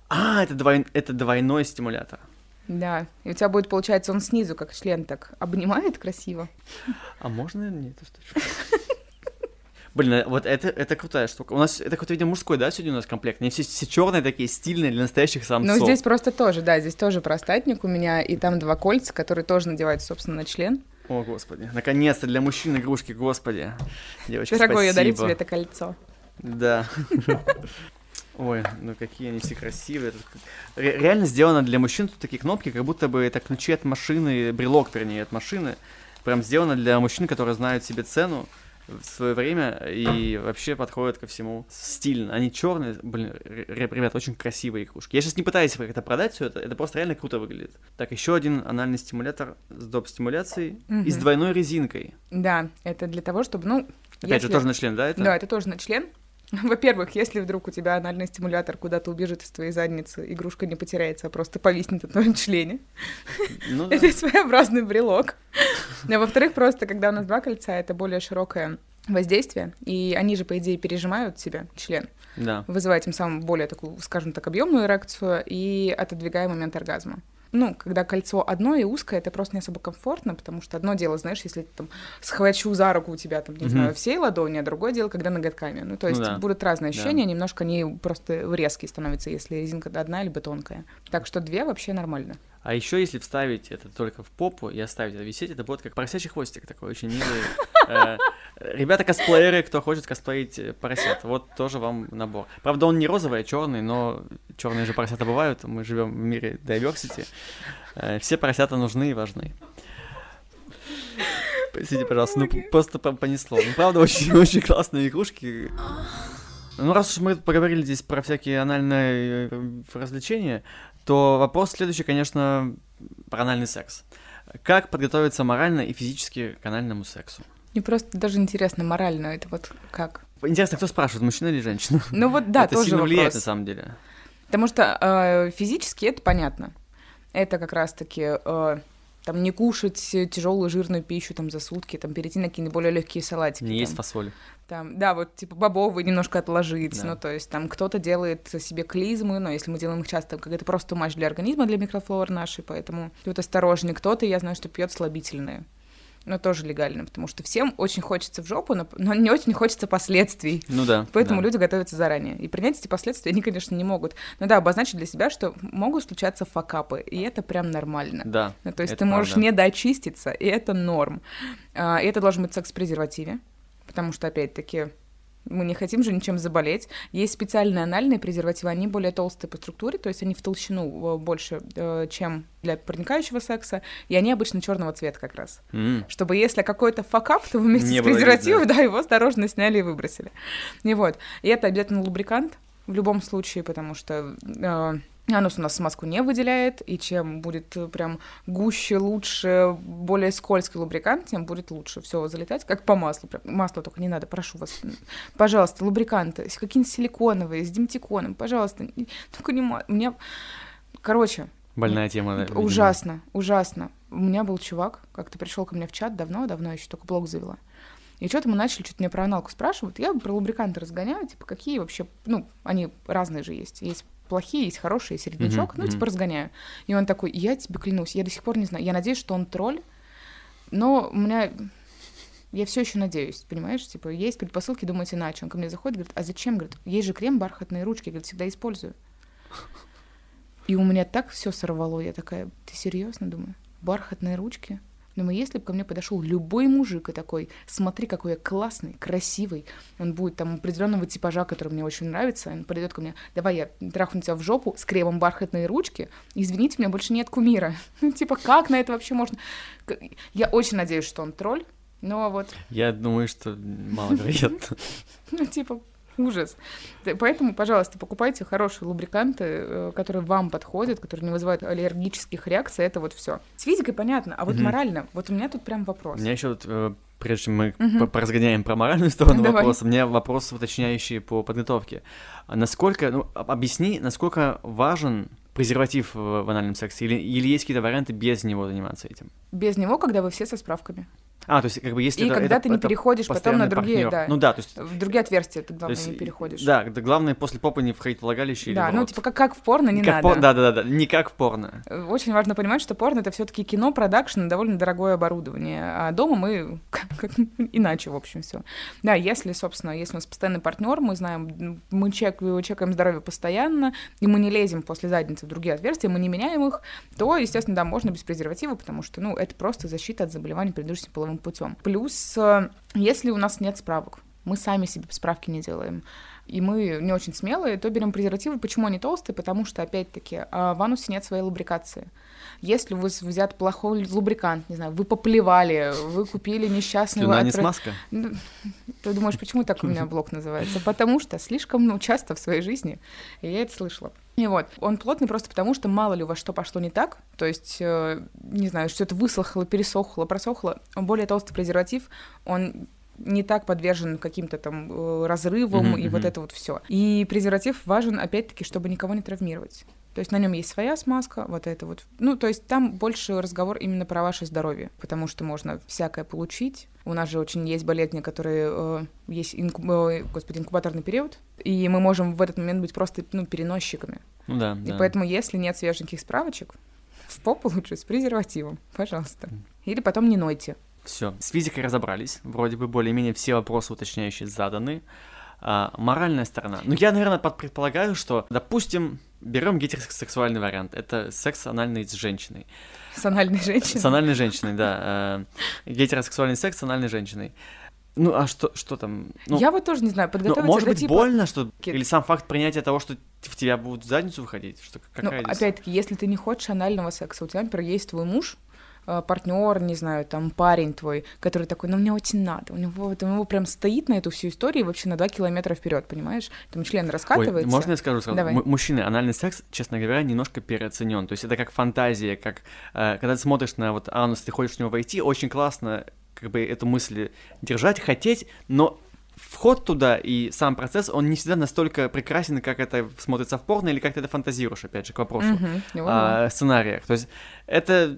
А, это, двой... это двойной стимулятор. Да, и у тебя будет, получается, он снизу, как член, так обнимает красиво. А можно не эту штучку? Блин, э, вот это, это крутая штука. У нас это какой-то, видимо, мужской, да, сегодня у нас комплект? Они все, все черные такие, стильные для настоящих самцов. Ну, здесь просто тоже, да, здесь тоже простатник у меня, и там два кольца, которые тоже надеваются, собственно, на член. О, господи. Наконец-то для мужчин игрушки, господи. Девочки, Дорогой, спасибо. я дарю тебе это кольцо. Да. Ой, ну какие они все красивые. Реально сделано для мужчин тут такие кнопки, как будто бы это ключи от машины, брелок, вернее, от машины. Прям сделано для мужчин, которые знают себе цену в свое время и вообще подходят ко всему стильно. Они черные, блин, ребят, очень красивые игрушки. Я сейчас не пытаюсь как-то продать все это, это просто реально круто выглядит. Так, еще один анальный стимулятор с доп-стимуляцией угу. и с двойной резинкой. Да, это для того, чтобы, ну... Опять если... же, тоже на член, да? Это? Да, это тоже на член. Во-первых, если вдруг у тебя анальный стимулятор куда-то убежит из твоей задницы, игрушка не потеряется, а просто повиснет на твоем члене. Ну, да. Это своеобразный брелок. А во-вторых, просто когда у нас два кольца, это более широкое воздействие, и они же, по идее, пережимают себе член, да. вызывая тем самым более такую, скажем так, объемную эрекцию и отодвигая момент оргазма ну, когда кольцо одно и узкое, это просто не особо комфортно, потому что одно дело, знаешь, если там схвачу за руку у тебя, там, не mm-hmm. знаю, всей ладони, а другое дело, когда ноготками. Ну, то есть ну, да. будут разные ощущения, да. немножко они просто резкие становятся, если резинка одна либо тонкая. Так что две вообще нормально. А еще если вставить это только в попу и оставить это висеть, это будет как поросячий хвостик такой, очень милый. Э, ребята косплееры, кто хочет косплеить э, поросят, вот тоже вам набор. Правда, он не розовый, а черный, но черные же поросята бывают, мы живем в мире diversity. Э, все поросята нужны и важны. Простите, пожалуйста, ну просто понесло. Ну, правда, очень-очень классные игрушки. Ну, раз уж мы поговорили здесь про всякие анальные развлечения, то вопрос следующий, конечно, про анальный секс. Как подготовиться морально и физически к анальному сексу? Мне просто даже интересно, морально это вот как? Интересно, кто спрашивает, мужчина или женщина? Ну вот да, это тоже сильно вопрос. влияет на самом деле. Потому что э, физически это понятно. Это как раз-таки э, там не кушать тяжелую жирную пищу там за сутки, там перейти на какие-то более легкие салатики. Не там. есть фасоль. Там, да, вот типа бобовые немножко отложить, да. ну то есть там кто-то делает себе клизмы, но если мы делаем их часто, как это просто матч для организма, для микрофлоры нашей, поэтому тут осторожнее. Кто-то, я знаю, что пьет слабительные но тоже легально, потому что всем очень хочется в жопу, но, но не очень хочется последствий. Ну да. Поэтому да. люди готовятся заранее. И принять эти последствия они, конечно, не могут. Но да, обозначить для себя, что могут случаться факапы, и это прям нормально. Да. Ну, то есть ты можешь правда. не дочиститься, и это норм. А, и это должен быть секс в презервативе, потому что, опять-таки, мы не хотим же ничем заболеть. Есть специальные анальные презервативы, они более толстые по структуре, то есть они в толщину э, больше, э, чем для проникающего секса, и они обычно черного цвета как раз. Mm. Чтобы если какой-то факап, то вместе не с презервативом, да. да, его осторожно сняли и выбросили. И вот. И это обязательно лубрикант в любом случае, потому что э, Анус у нас смазку не выделяет, и чем будет э, прям гуще, лучше, более скользкий лубрикант, тем будет лучше все залетать, как по маслу. Прям, масло только не надо, прошу вас. Пожалуйста, лубриканты, какие-нибудь силиконовые, с димтиконом, пожалуйста. Только не масло. Мне... Короче. Больная тема, да? Ужасно, ужасно. У меня был чувак, как-то пришел ко мне в чат давно-давно, еще только блог завела. И что-то мы начали что-то мне про аналку спрашивать. Я про лубриканты разгоняю, типа, какие вообще, ну, они разные же есть. Есть плохие, есть хорошие, середнячок, mm-hmm. ну, типа, разгоняю. И он такой, я тебе клянусь, я до сих пор не знаю, я надеюсь, что он тролль, но у меня... Я все еще надеюсь, понимаешь? Типа, есть предпосылки думать иначе. Он ко мне заходит, говорит, а зачем? Говорит, есть же крем, бархатные ручки, говорит, всегда использую. И у меня так все сорвало. Я такая, ты серьезно думаю? Бархатные ручки? Думаю, если бы ко мне подошел любой мужик и такой, смотри, какой я классный, красивый, он будет там определенного типажа, который мне очень нравится, он придет ко мне, давай я трахну тебя в жопу с кремом бархатные ручки, извините, у меня больше нет кумира. Ну, типа, как на это вообще можно? Я очень надеюсь, что он тролль, но вот... Я думаю, что маловероятно. Ну, типа, Ужас. Поэтому, пожалуйста, покупайте хорошие лубриканты, э, которые вам подходят, которые не вызывают аллергических реакций. Это вот все. С физикой понятно, а вот угу. морально, вот у меня тут прям вопрос. У меня еще вот э, прежде чем мы угу. поразгоняем про моральную сторону Давай. вопроса, у меня вопрос уточняющий по подготовке. А насколько, ну, объясни, насколько важен презерватив в анальном сексе, или, или есть какие-то варианты без него заниматься этим? Без него, когда вы все со справками. А, то есть, как бы, если И это, когда это, ты не переходишь потом на другие, партнер. да. Ну да, то есть... В другие отверстия ты, главное, есть, не переходишь. Да, да, главное после попы не входить в влагалище Да, ну типа как, как в порно не как надо. Пор... Да, да, да, да, не как в порно. Очень важно понимать, что порно — это все таки кино, продакшн, довольно дорогое оборудование, а дома мы иначе, в общем, все. Да, если, собственно, если у нас постоянный партнер, мы знаем, мы чек, чекаем здоровье постоянно, и мы не лезем после задницы в другие отверстия, мы не меняем их, то, естественно, да, можно без презерватива, потому что, ну, это просто защита от заболеваний, предыдущим половым путем. Плюс, э, если у нас нет справок, мы сами себе справки не делаем, и мы не очень смелые, то берем презервативы. Почему они толстые? Потому что, опять-таки, а, в анусе нет своей лубрикации. Если у вас взят плохой лубрикант, не знаю, вы поплевали, вы купили несчастный... Слюна не смазка? Ну, ты думаешь, почему так у меня блог называется? Потому что слишком ну, часто в своей жизни я это слышала. И вот, он плотный просто потому, что мало ли у вас что пошло не так, то есть, э, не знаю, что-то высохло, пересохло, просохло. Он более толстый презерватив, он не так подвержен каким-то там э, разрывам mm-hmm, и вот это вот все. И презерватив важен, опять-таки, чтобы никого не травмировать. То есть на нем есть своя смазка, вот это вот. Ну, то есть там больше разговор именно про ваше здоровье, потому что можно всякое получить. У нас же очень есть болезни, которые э, есть инкуб... э, господи, инкубаторный период, и мы можем в этот момент быть просто ну, переносчиками. Ну да. И да. поэтому, если нет свеженьких справочек, в попу лучше с презервативом, пожалуйста. Или потом не нойте. Все, с физикой разобрались. Вроде бы более-менее все вопросы уточняющие заданы. А, моральная сторона. Ну, я, наверное, предполагаю, что, допустим, берем гетеросексуальный вариант. Это секс анальный с женщиной. С анальной женщиной? С анальной женщиной, да. Э, гетеросексуальный секс с анальной женщиной. Ну, а что, что там? Ну, я вот тоже не знаю, подготовиться ну, может быть, типа... больно, что... Или сам факт принятия того, что в тебя будут в задницу выходить? Что, какая ну, опять-таки, если ты не хочешь анального секса, у тебя, например, есть твой муж, партнер, не знаю, там парень твой, который такой, ну мне очень надо, у него, вот, у него прям стоит на эту всю историю вообще на два километра вперед, понимаешь? Там член раскатывается. Ой, можно я скажу сразу? Давай. мужчины, анальный секс, честно говоря, немножко переоценен. То есть это как фантазия, как э, когда ты смотришь на вот анус, ты хочешь в него войти, очень классно как бы эту мысль держать, хотеть, но вход туда и сам процесс, он не всегда настолько прекрасен, как это смотрится в порно, или как ты это фантазируешь, опять же, к вопросу mm-hmm. о сценариях. То есть это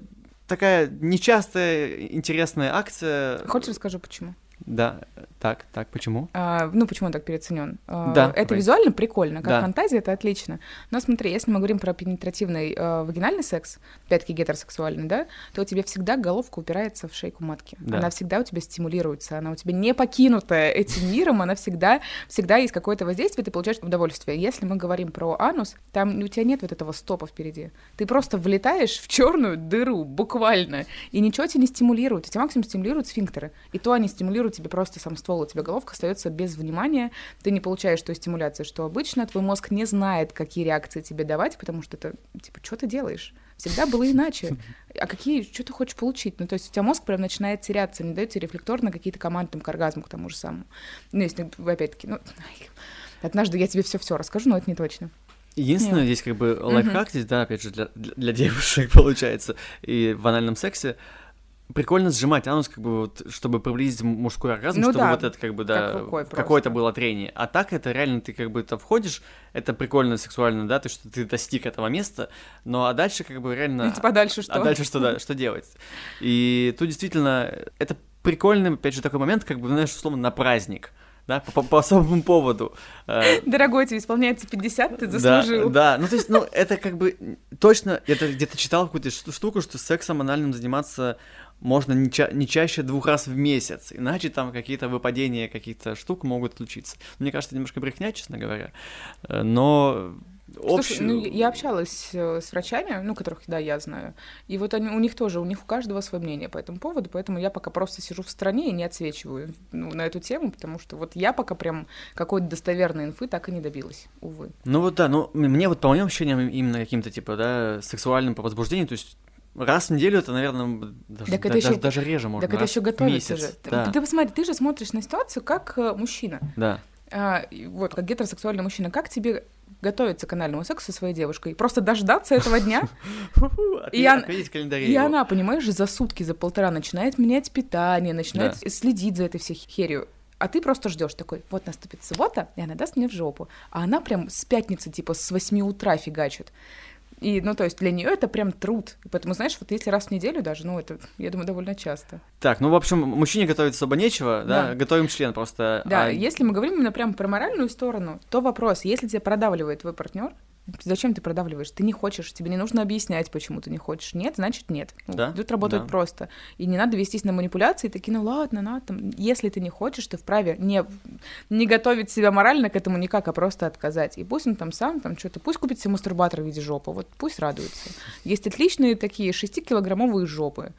такая нечастая интересная акция. Хочешь расскажу, почему? Да, так, так, почему? А, ну, почему он так переоценен? А, да. Это давай. визуально прикольно, как да. фантазия, это отлично. Но смотри, если мы говорим про пенетративный э, вагинальный секс, опять-таки гетеросексуальный, да, то у тебя всегда головка упирается в шейку матки. Да. Она всегда у тебя стимулируется, она у тебя не покинутая этим миром, она всегда, всегда есть какое-то воздействие, ты получаешь удовольствие. Если мы говорим про анус, там у тебя нет вот этого стопа впереди. Ты просто влетаешь в черную дыру, буквально, и ничего тебя не стимулирует. Тебя максимум стимулируют сфинктеры. И то они стимулируют тебе просто сам ствол, у тебя головка остается без внимания, ты не получаешь той стимуляции, что обычно твой мозг не знает, какие реакции тебе давать, потому что это, типа, что ты делаешь? Всегда было иначе. А какие, что ты хочешь получить? Ну, то есть у тебя мозг прям начинает теряться, не дает тебе рефлекторно какие-то команды там, к оргазму, к тому же самому. Ну, если, опять-таки, ну, однажды я тебе все-все расскажу, но это не точно. Единственное, здесь как бы лайфхак здесь, да, опять же, для, для девушек получается, и в анальном сексе, прикольно сжимать анус, как бы вот, чтобы приблизить мужской оргазм, ну, чтобы да, вот это как бы да как какое-то было трение. А так это реально ты как бы это входишь, это прикольно сексуально, да, то что ты достиг этого места, но а дальше как бы реально. И типа дальше что? А дальше что да, что делать? И тут действительно это прикольный, опять же, такой момент, как бы, знаешь, условно, на праздник да, по, по особому поводу. Э, Дорогой, тебе исполняется 50, ты заслужил. Да, да, ну то есть, ну это как бы точно, это где-то читал какую-то штуку, что сексом анальным заниматься можно не, ча- не чаще двух раз в месяц, иначе там какие-то выпадения каких-то штук могут случиться. Мне кажется, немножко брехня, честно говоря, э, но Слушай, ну, я общалась э, с врачами, ну, которых, да, я знаю, и вот они, у них тоже, у них у каждого свое мнение по этому поводу, поэтому я пока просто сижу в стороне и не отсвечиваю ну, на эту тему, потому что вот я пока прям какой-то достоверной инфы так и не добилась, увы. Ну вот да, ну мне вот по моим ощущениям именно каким-то типа, да, сексуальным по возбуждению, то есть Раз в неделю это, наверное, даже, так это да, еще, даже, даже реже можно. Так это еще готовится месяц, же. Да. Ты, ты посмотри, ты же смотришь на ситуацию как э, мужчина. Да. А, вот, как гетеросексуальный мужчина. Как тебе готовиться к анальному сексу со своей девушкой? Просто дождаться этого дня? И она, понимаешь, за сутки, за полтора начинает менять питание, начинает следить за этой всей херью а ты просто ждешь такой, вот наступит суббота, и она даст мне в жопу. А она прям с пятницы, типа, с 8 утра фигачит. И, ну, то есть для нее это прям труд. И поэтому, знаешь, вот если раз в неделю даже, ну, это, я думаю, довольно часто. Так, ну, в общем, мужчине готовить особо нечего, да, да? готовим член просто. Да, а... если мы говорим именно прям про моральную сторону, то вопрос, если тебя продавливает твой партнер, Зачем ты продавливаешь? Ты не хочешь, тебе не нужно объяснять, почему ты не хочешь. Нет, значит нет. Ну, да? Тут работает да. просто. И не надо вестись на манипуляции, такие, ну ладно, надо. Там. Если ты не хочешь, ты вправе не, не готовить себя морально к этому никак, а просто отказать. И пусть он там сам, там что-то, пусть купит себе мастурбатор в виде жопы, вот пусть радуется. Есть отличные такие 6-килограммовые жопы.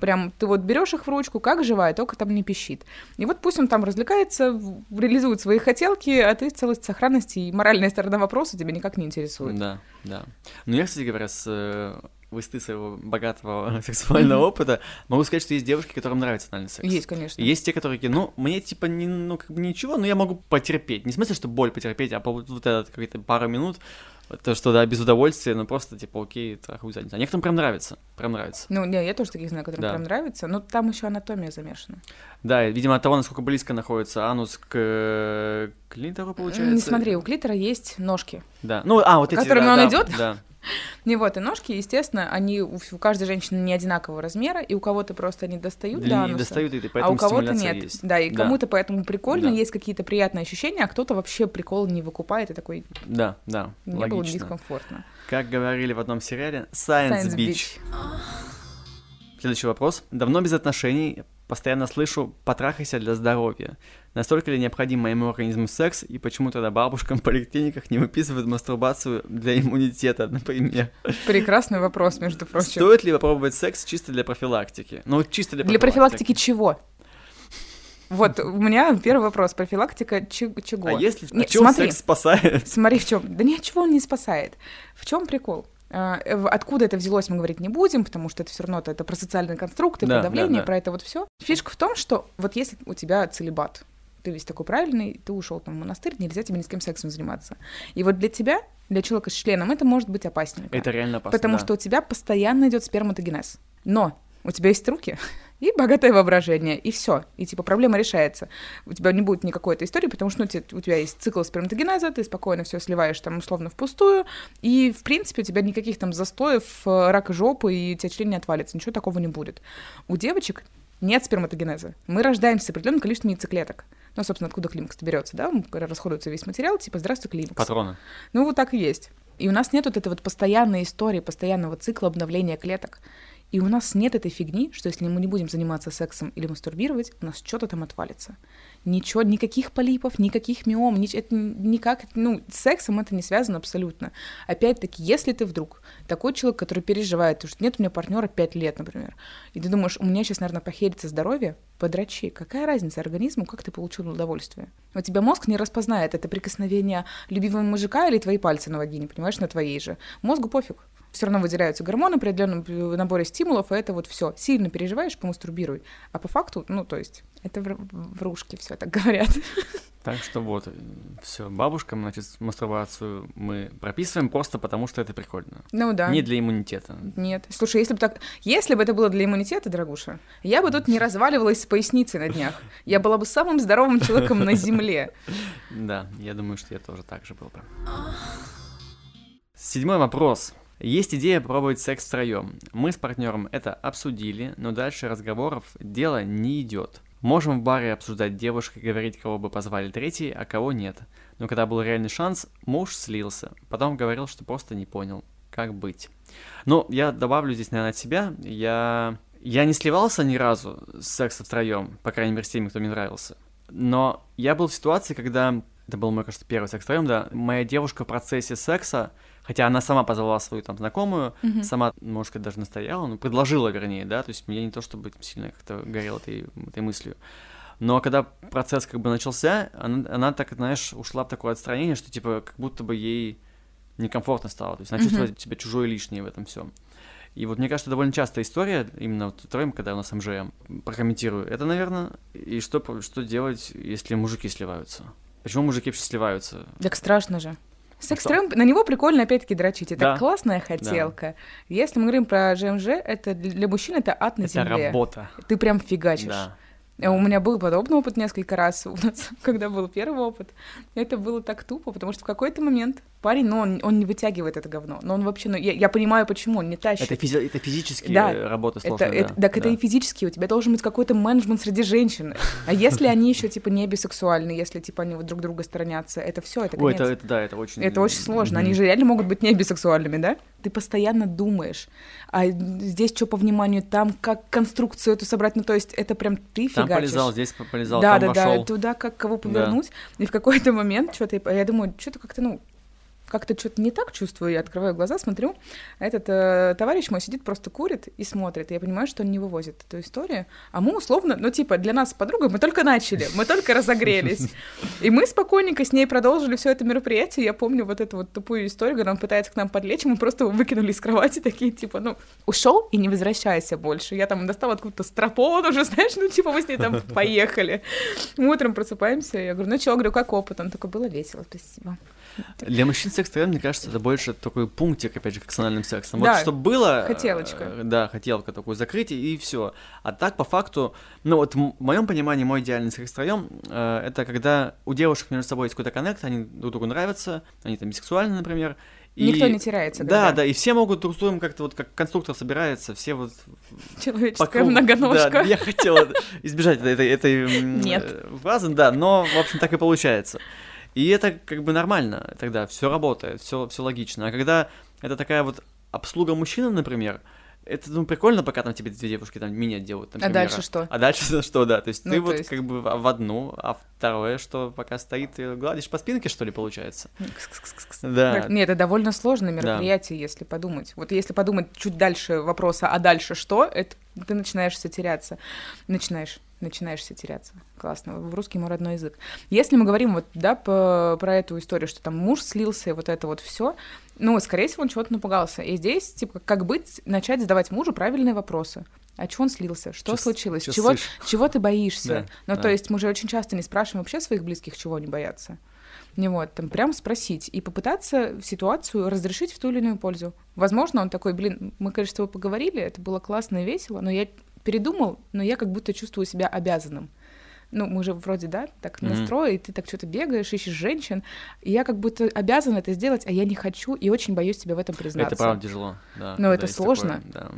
Прям ты вот берешь их в ручку, как живая, только там не пищит. И вот пусть он там развлекается, реализует свои хотелки, а ты целость сохранности и моральная сторона вопроса тебя никак не интересует. Да, да. Ну, я, кстати говоря, с э, высоты своего богатого сексуального опыта, могу сказать, что есть девушки, которым нравится анальный секс. Есть, конечно. есть те, которые, ну, мне типа не, ну, как бы ничего, но я могу потерпеть. Не в смысле, что боль потерпеть, а вот этот какие-то пару минут то, что, да, без удовольствия, но просто, типа, окей, это задница. А некоторым прям нравится, прям нравится. Ну, не, я тоже таких знаю, которым да. прям нравится, но там еще анатомия замешана. Да, видимо, от того, насколько близко находится анус к клитору, получается. Не смотри, у клитора есть ножки. Да, ну, а, вот эти, Которыми да, он да, идет? Да. Не вот, и ножки, естественно, они у, у каждой женщины не одинакового размера, и у кого-то просто они достают да, до ануса, достают, и а у кого-то нет. Есть. Да, и да. кому-то поэтому прикольно, да. есть какие-то приятные ощущения, а кто-то вообще прикол не выкупает и такой... Да, да, Мне логично. было дискомфортно. Как говорили в одном сериале, Science, Science Beach. Beach. Следующий вопрос. Давно без отношений, постоянно слышу «потрахайся для здоровья». Настолько ли необходим моему организму секс, и почему тогда бабушкам в поликлиниках не выписывают мастурбацию для иммунитета, например? Прекрасный вопрос, между прочим. Стоит ли попробовать секс чисто для профилактики? Ну, чисто для профилактики. Для профилактики чего? Вот у меня первый вопрос. Профилактика чего? А если а чего секс спасает? Смотри, в чем. Да ничего он не спасает. В чем прикол? А, откуда это взялось, мы говорить не будем, потому что это все равно это, это про социальные конструкты, да, про давление, да, да. про это вот все. Фишка в том, что вот если у тебя целебат, ты весь такой правильный, ты ушел там в монастырь, нельзя тебе ни с кем сексом заниматься. И вот для тебя, для человека с членом, это может быть опасненько. Это реально опасно. Потому да. что у тебя постоянно идет сперматогенез. Но у тебя есть руки и богатое воображение, и все. И типа проблема решается. У тебя не будет никакой этой истории, потому что ну, у тебя есть цикл сперматогенеза, ты спокойно все сливаешь там условно впустую, и в принципе у тебя никаких там застоев, э, рака жопы, и у тебя член не отвалится, ничего такого не будет. У девочек нет сперматогенеза. Мы рождаемся с определенным количеством яйцеклеток. Ну, собственно, откуда климакс берется, да? Расходуется весь материал, типа, здравствуй, климакс. Патроны. Ну, вот так и есть. И у нас нет вот этой вот постоянной истории, постоянного цикла обновления клеток. И у нас нет этой фигни, что если мы не будем заниматься сексом или мастурбировать, у нас что-то там отвалится. Ничего, никаких полипов, никаких миом, ни, это никак, ну, с сексом это не связано абсолютно. Опять-таки, если ты вдруг такой человек, который переживает, что нет у меня партнера 5 лет, например, и ты думаешь, у меня сейчас, наверное, похерится здоровье, подрачи. Какая разница организму, как ты получил удовольствие? У тебя мозг не распознает, это прикосновение любимого мужика или твои пальцы на вагине, понимаешь, на твоей же. Мозгу пофиг. Все равно выделяются гормоны при определенном наборе стимулов, и это вот все. Сильно переживаешь, помастурбируй. А по факту, ну, то есть, это врушки все так говорят. Так что вот, все, бабушкам, значит, мастурбацию мы прописываем просто потому, что это прикольно. Ну да. Не для иммунитета. Нет. Слушай, если бы так, если бы это было для иммунитета, дорогуша, я бы тут не разваливалась с поясницей на днях. Я была бы самым здоровым человеком на земле. Да, я думаю, что я тоже так же был бы. Седьмой вопрос. Есть идея пробовать секс втроем. Мы с партнером это обсудили, но дальше разговоров дело не идет. Можем в баре обсуждать девушек и говорить, кого бы позвали третий, а кого нет. Но когда был реальный шанс, муж слился. Потом говорил, что просто не понял, как быть. Ну, я добавлю здесь, наверное, от себя. Я, я не сливался ни разу с сексом втроем, по крайней мере, с теми, кто мне нравился. Но я был в ситуации, когда... Это был, мне кажется, первый секс втроем, да. Моя девушка в процессе секса Хотя она сама позвала свою там знакомую, mm-hmm. сама, может сказать, даже настояла, ну, предложила, вернее, да, то есть я не то чтобы сильно как-то горел этой, этой мыслью. Но когда процесс как бы начался, она, она так, знаешь, ушла в такое отстранение, что типа как будто бы ей некомфортно стало. То есть она mm-hmm. чувствует себя чужой лишней в этом всем. И вот мне кажется, довольно частая история, именно вот втроем, когда у нас МЖМ, прокомментирую. Это, наверное, и что, что делать, если мужики сливаются? Почему мужики вообще сливаются? Так страшно же. Секс тренд, на него прикольно опять-таки дрочить. Это да. классная хотелка. Да. Если мы говорим про ЖМЖ, это для мужчин это ад на это земле. Это работа. Ты прям фигачишь. Да. У меня был подобный опыт несколько раз у нас, когда был первый опыт. Это было так тупо, потому что в какой-то момент парень, ну, он, он не вытягивает это говно. Но он вообще, ну, я, я понимаю, почему он не тащит. Это, физи- это физически да. работа сложная, это, да. Это, так да. это и физически. У тебя должен быть какой-то менеджмент среди женщин. А если они еще, типа, не бисексуальны, если, типа, они вот друг друга сторонятся, это все, это. Ой, это, это, да, это очень... Это очень сложно. Они же реально могут быть не бисексуальными, да? Ты постоянно думаешь, а здесь что по вниманию, там как конструкцию эту собрать, ну, то есть это прям ты фигачишь. Там полезал, здесь полезал, да, там да, вошел. Да, туда как кого повернуть. Да. И в какой-то момент что-то, я думаю, что-то как-то, ну, как-то что-то не так чувствую, я открываю глаза, смотрю, этот э, товарищ мой сидит, просто курит и смотрит, и я понимаю, что он не вывозит эту историю, а мы условно, ну, типа, для нас с подругой мы только начали, мы только разогрелись, и мы спокойненько с ней продолжили все это мероприятие, я помню вот эту вот тупую историю, когда он пытается к нам подлечь, мы просто его выкинули из кровати, такие, типа, ну, ушел и не возвращайся больше, я там достала откуда-то стропон уже, знаешь, ну, типа, мы с ней там поехали, мы утром просыпаемся, я говорю, ну, что, говорю, как опыт? Он такой, было весело, спасибо. Для мужчин секс втроем, мне кажется, это больше такой пунктик, опять же, как с анальным сексом. Да, вот чтобы было... Хотелочка. Э, да, хотелка такой закрытие, и все. А так, по факту, ну вот в моем понимании, мой идеальный секс втроем, э, это когда у девушек между собой есть какой-то коннект, они друг другу нравятся, они там бисексуальны, например, и... Никто не теряется. Да, да, да, и все могут друг с другом как-то вот как конструктор собирается, все вот... Человеческая по многоножка. Да, я хотел избежать этой, этой, этой Нет. фразы, да, но, в общем, так и получается. И это как бы нормально, тогда все работает, все, все логично. А когда это такая вот обслуга мужчинам, например, это, ну, прикольно, пока там тебе две девушки там меня делают, например. А дальше что? А дальше что, да, то есть ну, ты то вот есть... как бы в одну, а второе, что пока стоит, ты гладишь по спинке, что ли, получается? Да. Нет, это довольно сложное мероприятие, да. если подумать. Вот если подумать чуть дальше вопроса, а дальше что, это ты начинаешься теряться. Начинаешь начинаешься теряться. Классно. В русский мой родной язык. Если мы говорим вот, да, по, про эту историю, что там муж слился, и вот это вот все, ну, скорее всего, он чего-то напугался. И здесь, типа, как быть, начать задавать мужу правильные вопросы. А чего он слился? Что чё, случилось? Чё чего, чего ты боишься? Да, ну, да. то есть мы же очень часто не спрашиваем вообще своих близких, чего они боятся. Не вот, там прям спросить и попытаться ситуацию разрешить в ту или иную пользу. Возможно, он такой, блин, мы, конечно, с тобой поговорили, это было классно и весело, но я передумал, но я как будто чувствую себя обязанным. Ну, мы же вроде, да, так mm-hmm. настрой, и ты так что-то бегаешь, ищешь женщин, и я как будто обязан это сделать, а я не хочу, и очень боюсь тебе в этом признаться. Это правда тяжело, да. Но это сложно. Такое, да.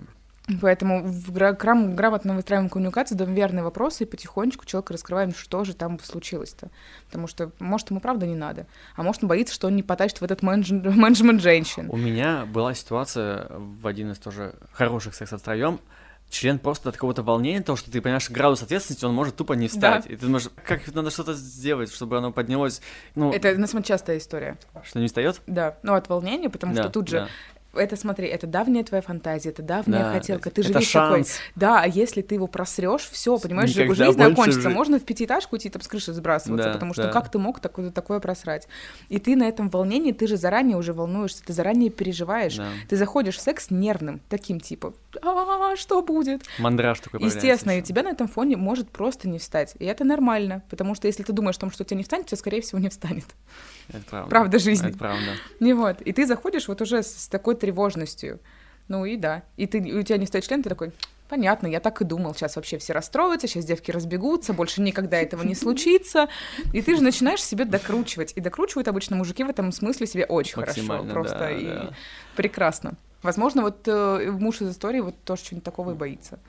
Поэтому в грам- грамотно выстраиваем коммуникацию, даем верные вопросы и потихонечку человека раскрываем, что же там случилось-то. Потому что, может, ему правда не надо, а может, он боится, что он не потащит в этот менедж- менеджмент женщин. У меня была ситуация в один из тоже хороших секс втроем, член просто от какого-то волнения, того, что ты понимаешь градус ответственности, он может тупо не встать. Да. И ты думаешь, как надо что-то сделать, чтобы оно поднялось. Ну, это на самом деле частая история. Что не встает? Да, ну от волнения, потому да, что тут же это смотри, это давняя твоя фантазия, это давняя Да, хотелка, ты же видишь такой, шанс. да, а если ты его просрешь, все, понимаешь, Никогда жизнь закончится, жи- можно в пятиэтажку идти там с крыши сбрасываться, Да, потому что да. как ты мог такое, такое просрать? И ты на этом волнении, ты же заранее уже волнуешься, ты заранее переживаешь, Да. ты заходишь в секс нервным, таким типа, а что будет? Мандраж такой Естественно, и у тебя на этом фоне может просто не встать. И это нормально, потому что если ты думаешь о том, что у тебя не встанет, то, скорее всего, не встанет. Это правда. Правда жизни. Это правда. Не вот. И ты заходишь вот уже с такой тревожностью. Ну и да. И, ты, и у тебя не стоит член, ты такой, понятно, я так и думал, сейчас вообще все расстроятся, сейчас девки разбегутся, больше никогда этого не случится. И ты же начинаешь себе докручивать. И докручивают обычно мужики в этом смысле себе очень хорошо. Просто да, и да. прекрасно. Возможно, вот э, муж из истории вот тоже что-нибудь такого и боится.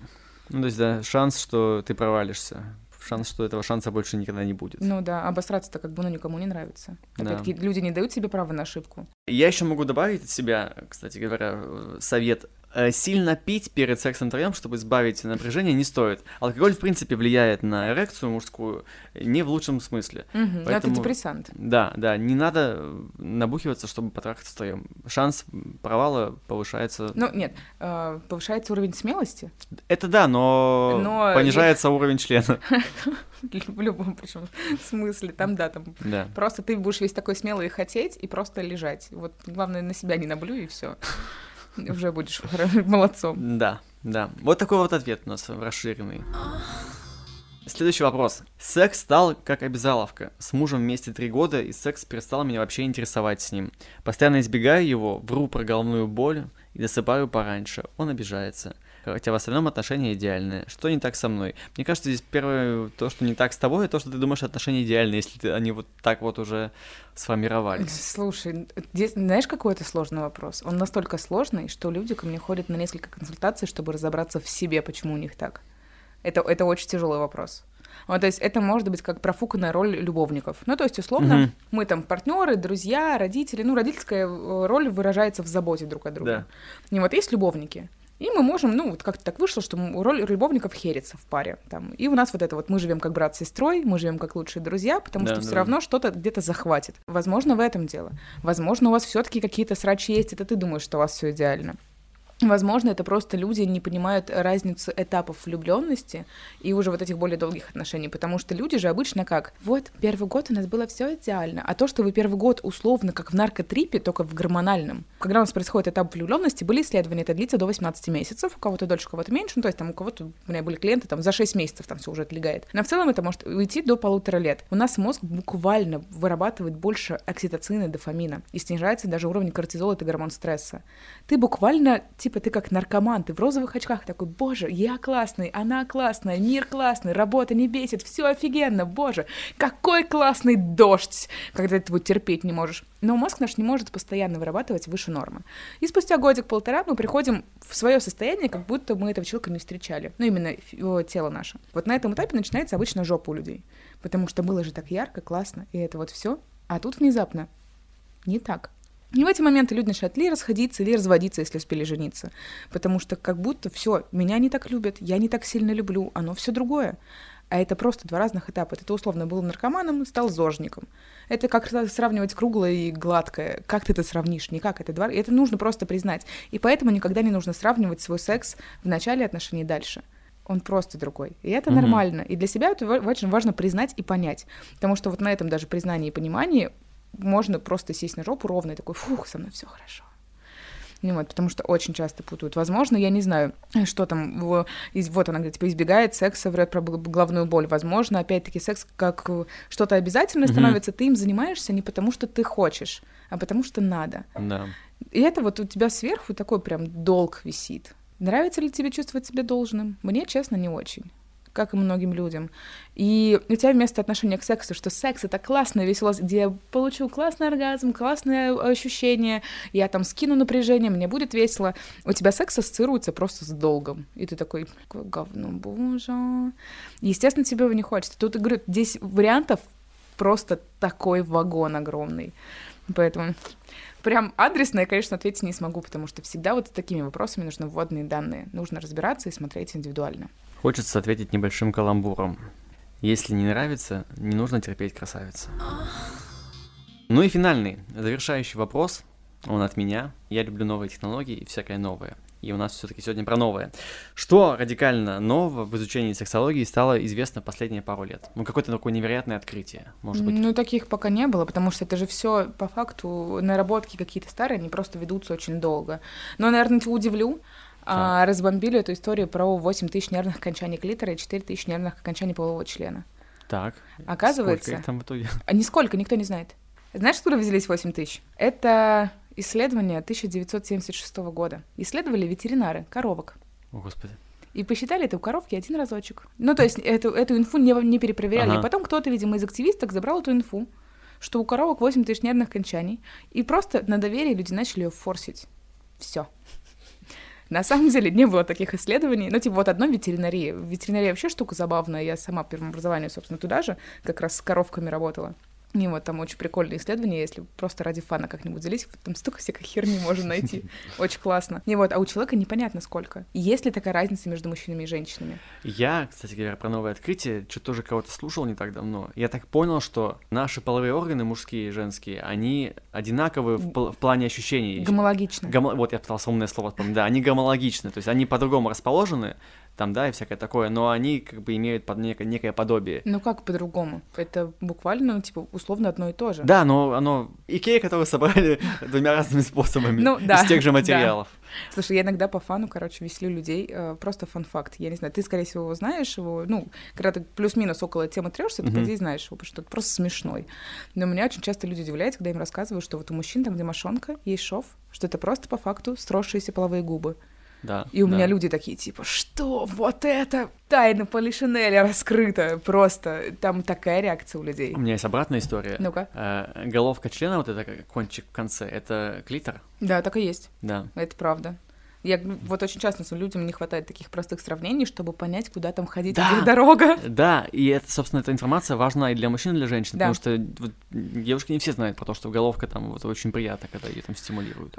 Ну, то есть, да, шанс, что ты провалишься. Шанс, что этого шанса больше никогда не будет. Ну да, обосраться-то как бы ну, никому не нравится. Да. Опять-таки, люди не дают себе права на ошибку. Я еще могу добавить от себя, кстати говоря, э, совет. Э, Сильно пить перед сексом втроем, чтобы избавить напряжение, не стоит. Алкоголь, в принципе, влияет на эрекцию мужскую не в лучшем смысле. Ну, Поэтому- Это депрессант. Да, да, не надо э, набухиваться, чтобы потрахаться втроем. Шанс провала повышается. Ну, нет, э, повышается уровень смелости. Это да, но, Но понижается уровень члена. В любом причем смысле. Там, да, там Да. Просто ты будешь весь такой смелый хотеть, и просто лежать. Вот главное на себя не наблюй, и все. Уже будешь молодцом. Да, да. Вот такой вот ответ у нас расширенный. Следующий вопрос. Секс стал как обязаловка. С мужем вместе три года, и секс перестал меня вообще интересовать с ним. Постоянно избегаю его, вру про головную боль и досыпаю пораньше. Он обижается. Хотя в остальном отношения идеальные. Что не так со мной? Мне кажется, здесь первое, то, что не так с тобой, то, что ты думаешь, отношения идеальные, если ты- они вот так вот уже сформировались. Слушай, здесь, знаешь, какой это сложный вопрос? Он настолько сложный, что люди ко мне ходят на несколько консультаций, чтобы разобраться в себе, почему у них так. Это, это очень тяжелый вопрос. Вот, то есть это может быть как профуканная роль любовников. Ну, то есть, условно, Мгм. мы там партнеры, друзья, родители. Ну, родительская э, роль выражается в заботе друг о друге. И вот есть любовники. И мы можем, ну, вот как-то так вышло, что роль любовников херится в паре. Там. И у нас вот это вот, мы живем как брат с сестрой, мы живем как лучшие друзья, потому Да, что да. все равно что-то где-то захватит. Возможно, в этом дело. Возможно, у вас все-таки какие-то срачи есть, это ты думаешь, что у вас все идеально. Возможно, это просто люди не понимают разницу этапов влюбленности и уже вот этих более долгих отношений, потому что люди же обычно как, вот, первый год у нас было все идеально, а то, что вы первый год условно как в наркотрипе, только в гормональном, когда у нас происходит этап влюбленности, были исследования, это длится до 18 месяцев, у кого-то дольше, у кого-то меньше, ну, то есть там у кого-то, у меня были клиенты, там за 6 месяцев там все уже отлегает. Но в целом это может уйти до полутора лет. У нас мозг буквально вырабатывает больше окситоцина, дофамина, и снижается даже уровень кортизола, это гормон стресса ты буквально, типа, ты как наркоман, ты в розовых очках такой, боже, я классный, она классная, мир классный, работа не бесит, все офигенно, боже, какой классный дождь, когда ты его терпеть не можешь. Но мозг наш не может постоянно вырабатывать выше нормы. И спустя годик-полтора мы приходим в свое состояние, как будто мы этого человека не встречали. Ну, именно фи- о, тело наше. Вот на этом этапе начинается обычно жопа у людей. Потому что было же так ярко, классно, и это вот все. А тут внезапно не так. И в эти моменты люди начинают ли расходиться, или разводиться, если успели жениться. Потому что как будто все, меня не так любят, я не так сильно люблю, оно все другое. А это просто два разных этапа. Это ты условно был наркоманом, стал зожником. Это как сравнивать круглое и гладкое. Как ты это сравнишь? Никак. Это, два... это нужно просто признать. И поэтому никогда не нужно сравнивать свой секс в начале отношений дальше. Он просто другой. И это Мгм. нормально. И для себя это очень важно признать и понять. Потому что вот на этом даже признании и понимании можно просто сесть на жопу ровно и такой, фух, со мной все хорошо. Ну вот, потому что очень часто путают. Возможно, я не знаю, что там, в- из- вот она говорит, типа, избегает секса, врет про головную боль. Возможно, опять-таки, секс как э, что-то обязательное Мгм. становится, ты им занимаешься не потому, что ты хочешь, а потому что надо. Да. И это вот у тебя сверху такой прям долг висит. Нравится ли тебе чувствовать себя должным? Мне, честно, не очень как и многим людям. И у тебя вместо отношения к сексу, что секс — это классно, весело, где я получу классный оргазм, классное ощущение, я там скину напряжение, мне будет весело. У тебя секс ассоциируется просто с долгом. И ты такой, какое говно, боже. Естественно, тебе его не хочется. Тут, говорю, здесь вариантов просто такой вагон огромный. Поэтому прям адресно я, конечно, ответить не смогу, потому что всегда вот с такими вопросами нужны вводные данные. Нужно разбираться и смотреть индивидуально. Хочется ответить небольшим каламбуром. Если не нравится, не нужно терпеть красавица. Ну и финальный, завершающий вопрос он от меня. Я люблю новые технологии и всякое новое. И у нас все-таки сегодня про новое. Что радикально нового в изучении сексологии стало известно последние пару лет? Ну, какое-то такое невероятное открытие, может быть? Ну, таких пока не было, потому что это же все по факту наработки какие-то старые, они просто ведутся очень долго. Но, наверное, тебя удивлю. А, разбомбили эту историю про 8 тысяч нервных окончаний клитора и 4 тысячи нервных окончаний полового члена. Так. Оказывается... Сколько их там в итоге? А нисколько, никто не знает. Знаешь, откуда взялись 8 тысяч? Это исследование 1976 года. Исследовали ветеринары коровок. О, Господи. И посчитали это у коровки один разочек. Ну, то есть эту, эту инфу не, не перепроверяли. Ага. И потом кто-то, видимо, из активисток забрал эту инфу, что у коровок 8 тысяч нервных кончаний. И просто на доверие люди начали ее форсить. Все. На самом деле не было таких исследований. Ну, типа, вот одно ветеринария. Ветеринария вообще штука забавная. Я сама первым образованием, собственно, туда же как раз с коровками работала. И вот там очень прикольные исследования, если просто ради фана как-нибудь залезть, там столько всякой херни можно найти. Очень классно. И вот, а у человека непонятно сколько. Есть ли такая разница между мужчинами и женщинами? Я, кстати говоря, про новое открытие, что тоже кого-то слушал не так давно. Я так понял, что наши половые органы, мужские и женские, они одинаковы в, пл- в плане ощущений. Гомологичны. Гомо... Вот я пытался умное слово вспомнить. Да, они гомологичны, то есть они по-другому расположены, там, да, и всякое такое, но они как бы имеют под некое, некое подобие. Ну как по-другому? Это буквально, типа, условно одно и то же. Да, но оно... Икея, которую собрали двумя разными способами ну, да, из тех же материалов. Да. Слушай, я иногда по фану, короче, веселю людей. Э, просто фан-факт. Я не знаю, ты, скорее всего, его знаешь его. Ну, когда ты плюс-минус около темы трешься, ты, по идее, знаешь его, потому что это просто смешной. Но меня очень часто люди удивляют, когда им рассказывают, что вот у мужчин там, где мошонка, есть шов, что это просто по факту сросшиеся половые губы. Да. И у да. меня люди такие, типа, что, вот это тайна Полишинеля раскрыта, просто там такая реакция у людей. У меня есть обратная история. Ну-ка. Э, головка члена, вот это кончик в конце, это клитор? Да, так и есть. Да. Это правда. Я вот очень часто людям не хватает таких простых сравнений, чтобы понять, куда там ходить, да, где дорога. Да, и это, собственно, эта информация важна и для мужчин, и для женщин, да. потому что вот, девушки не все знают про то, что головка там вот очень приятно, когда ее там стимулируют.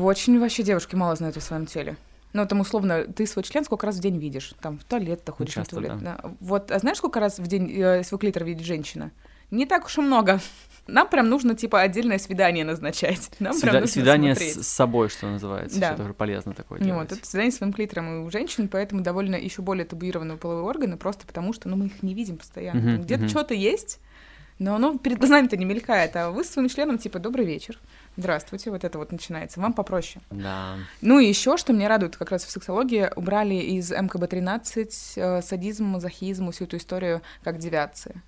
Очень вообще девушки мало знают о своем теле. Ну, там, условно, ты свой член сколько раз в день видишь? Там, в туалет ты ходишь, Часто, в туалет. Да. Да. Вот, а знаешь, сколько раз в день э, свой клитор видит женщина? Не так уж и много. Нам прям нужно, типа, отдельное свидание назначать. Нам Свида- прям нужно свидание с, с собой, что называется. Да. Что тоже полезно такое делать. Вот, это свидание с своим клитором у женщин, поэтому довольно еще более табуированные половые органы, просто потому что, ну, мы их не видим постоянно. Uh-huh, Где-то uh-huh. что-то есть, но оно перед глазами-то не мелькает, а вы с своим членом, типа, добрый вечер. Здравствуйте, вот это вот начинается. Вам попроще. Да. Ну и еще, что меня радует, как раз в сексологии убрали из МКБ-13 э, садизм, мазохизм, всю эту историю как девиации.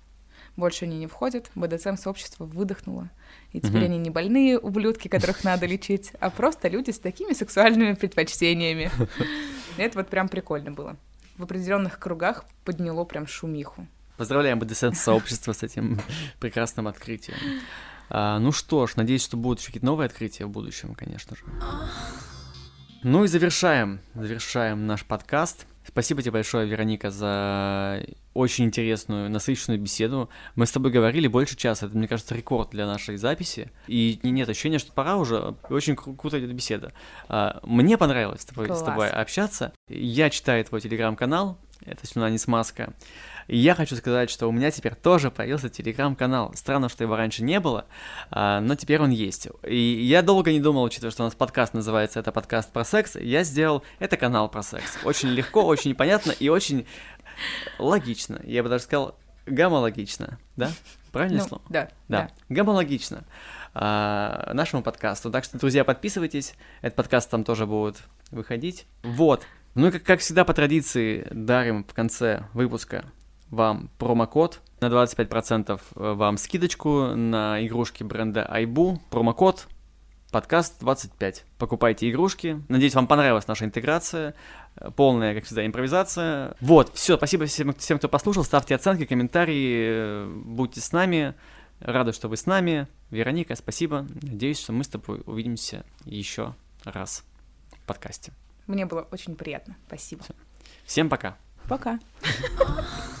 Больше они не входят, БДСМ-сообщество выдохнуло. И теперь угу. они не больные ублюдки, которых надо лечить, а просто люди с такими сексуальными предпочтениями. Это вот прям прикольно было. В определенных кругах подняло прям шумиху. Поздравляем БДСМ-сообщество с этим прекрасным открытием. А, ну что ж, надеюсь, что будут еще какие-то новые открытия в будущем, конечно же. Ну и завершаем, завершаем наш подкаст. Спасибо тебе большое, Вероника, за очень интересную, насыщенную беседу. Мы с тобой говорили больше часа, это, мне кажется, рекорд для нашей записи. И нет ощущения, что пора уже. Очень кру- круто идет беседа. А, мне понравилось с тобой, с тобой общаться. Я читаю твой телеграм-канал, это «Слюна не смазка». И я хочу сказать, что у меня теперь тоже появился телеграм-канал. Странно, что его раньше не было, а, но теперь он есть. И я долго не думал, учитывая, что у нас подкаст называется «Это подкаст про секс», я сделал «Это канал про секс». Очень легко, очень понятно и очень логично. Я бы даже сказал гомологично, да? Правильное ну, слово? Да. Да, да. гомологично а, нашему подкасту. Так что, друзья, подписывайтесь. Этот подкаст там тоже будет выходить. Вот. Ну и как, как всегда по традиции дарим в конце выпуска вам промокод на 25% э, вам скидочку на игрушки бренда Айбу. Промокод подкаст 25. Покупайте игрушки. Надеюсь, вам понравилась наша интеграция. Э, полная, как всегда, импровизация. Вот, все, спасибо всем, всем, кто послушал. Ставьте оценки, комментарии, э, будьте с нами. Рада, что вы с нами. Вероника, спасибо. Надеюсь, что мы с тобой увидимся еще раз в подкасте. Мне было очень приятно. Спасибо. Всем пока. Пока.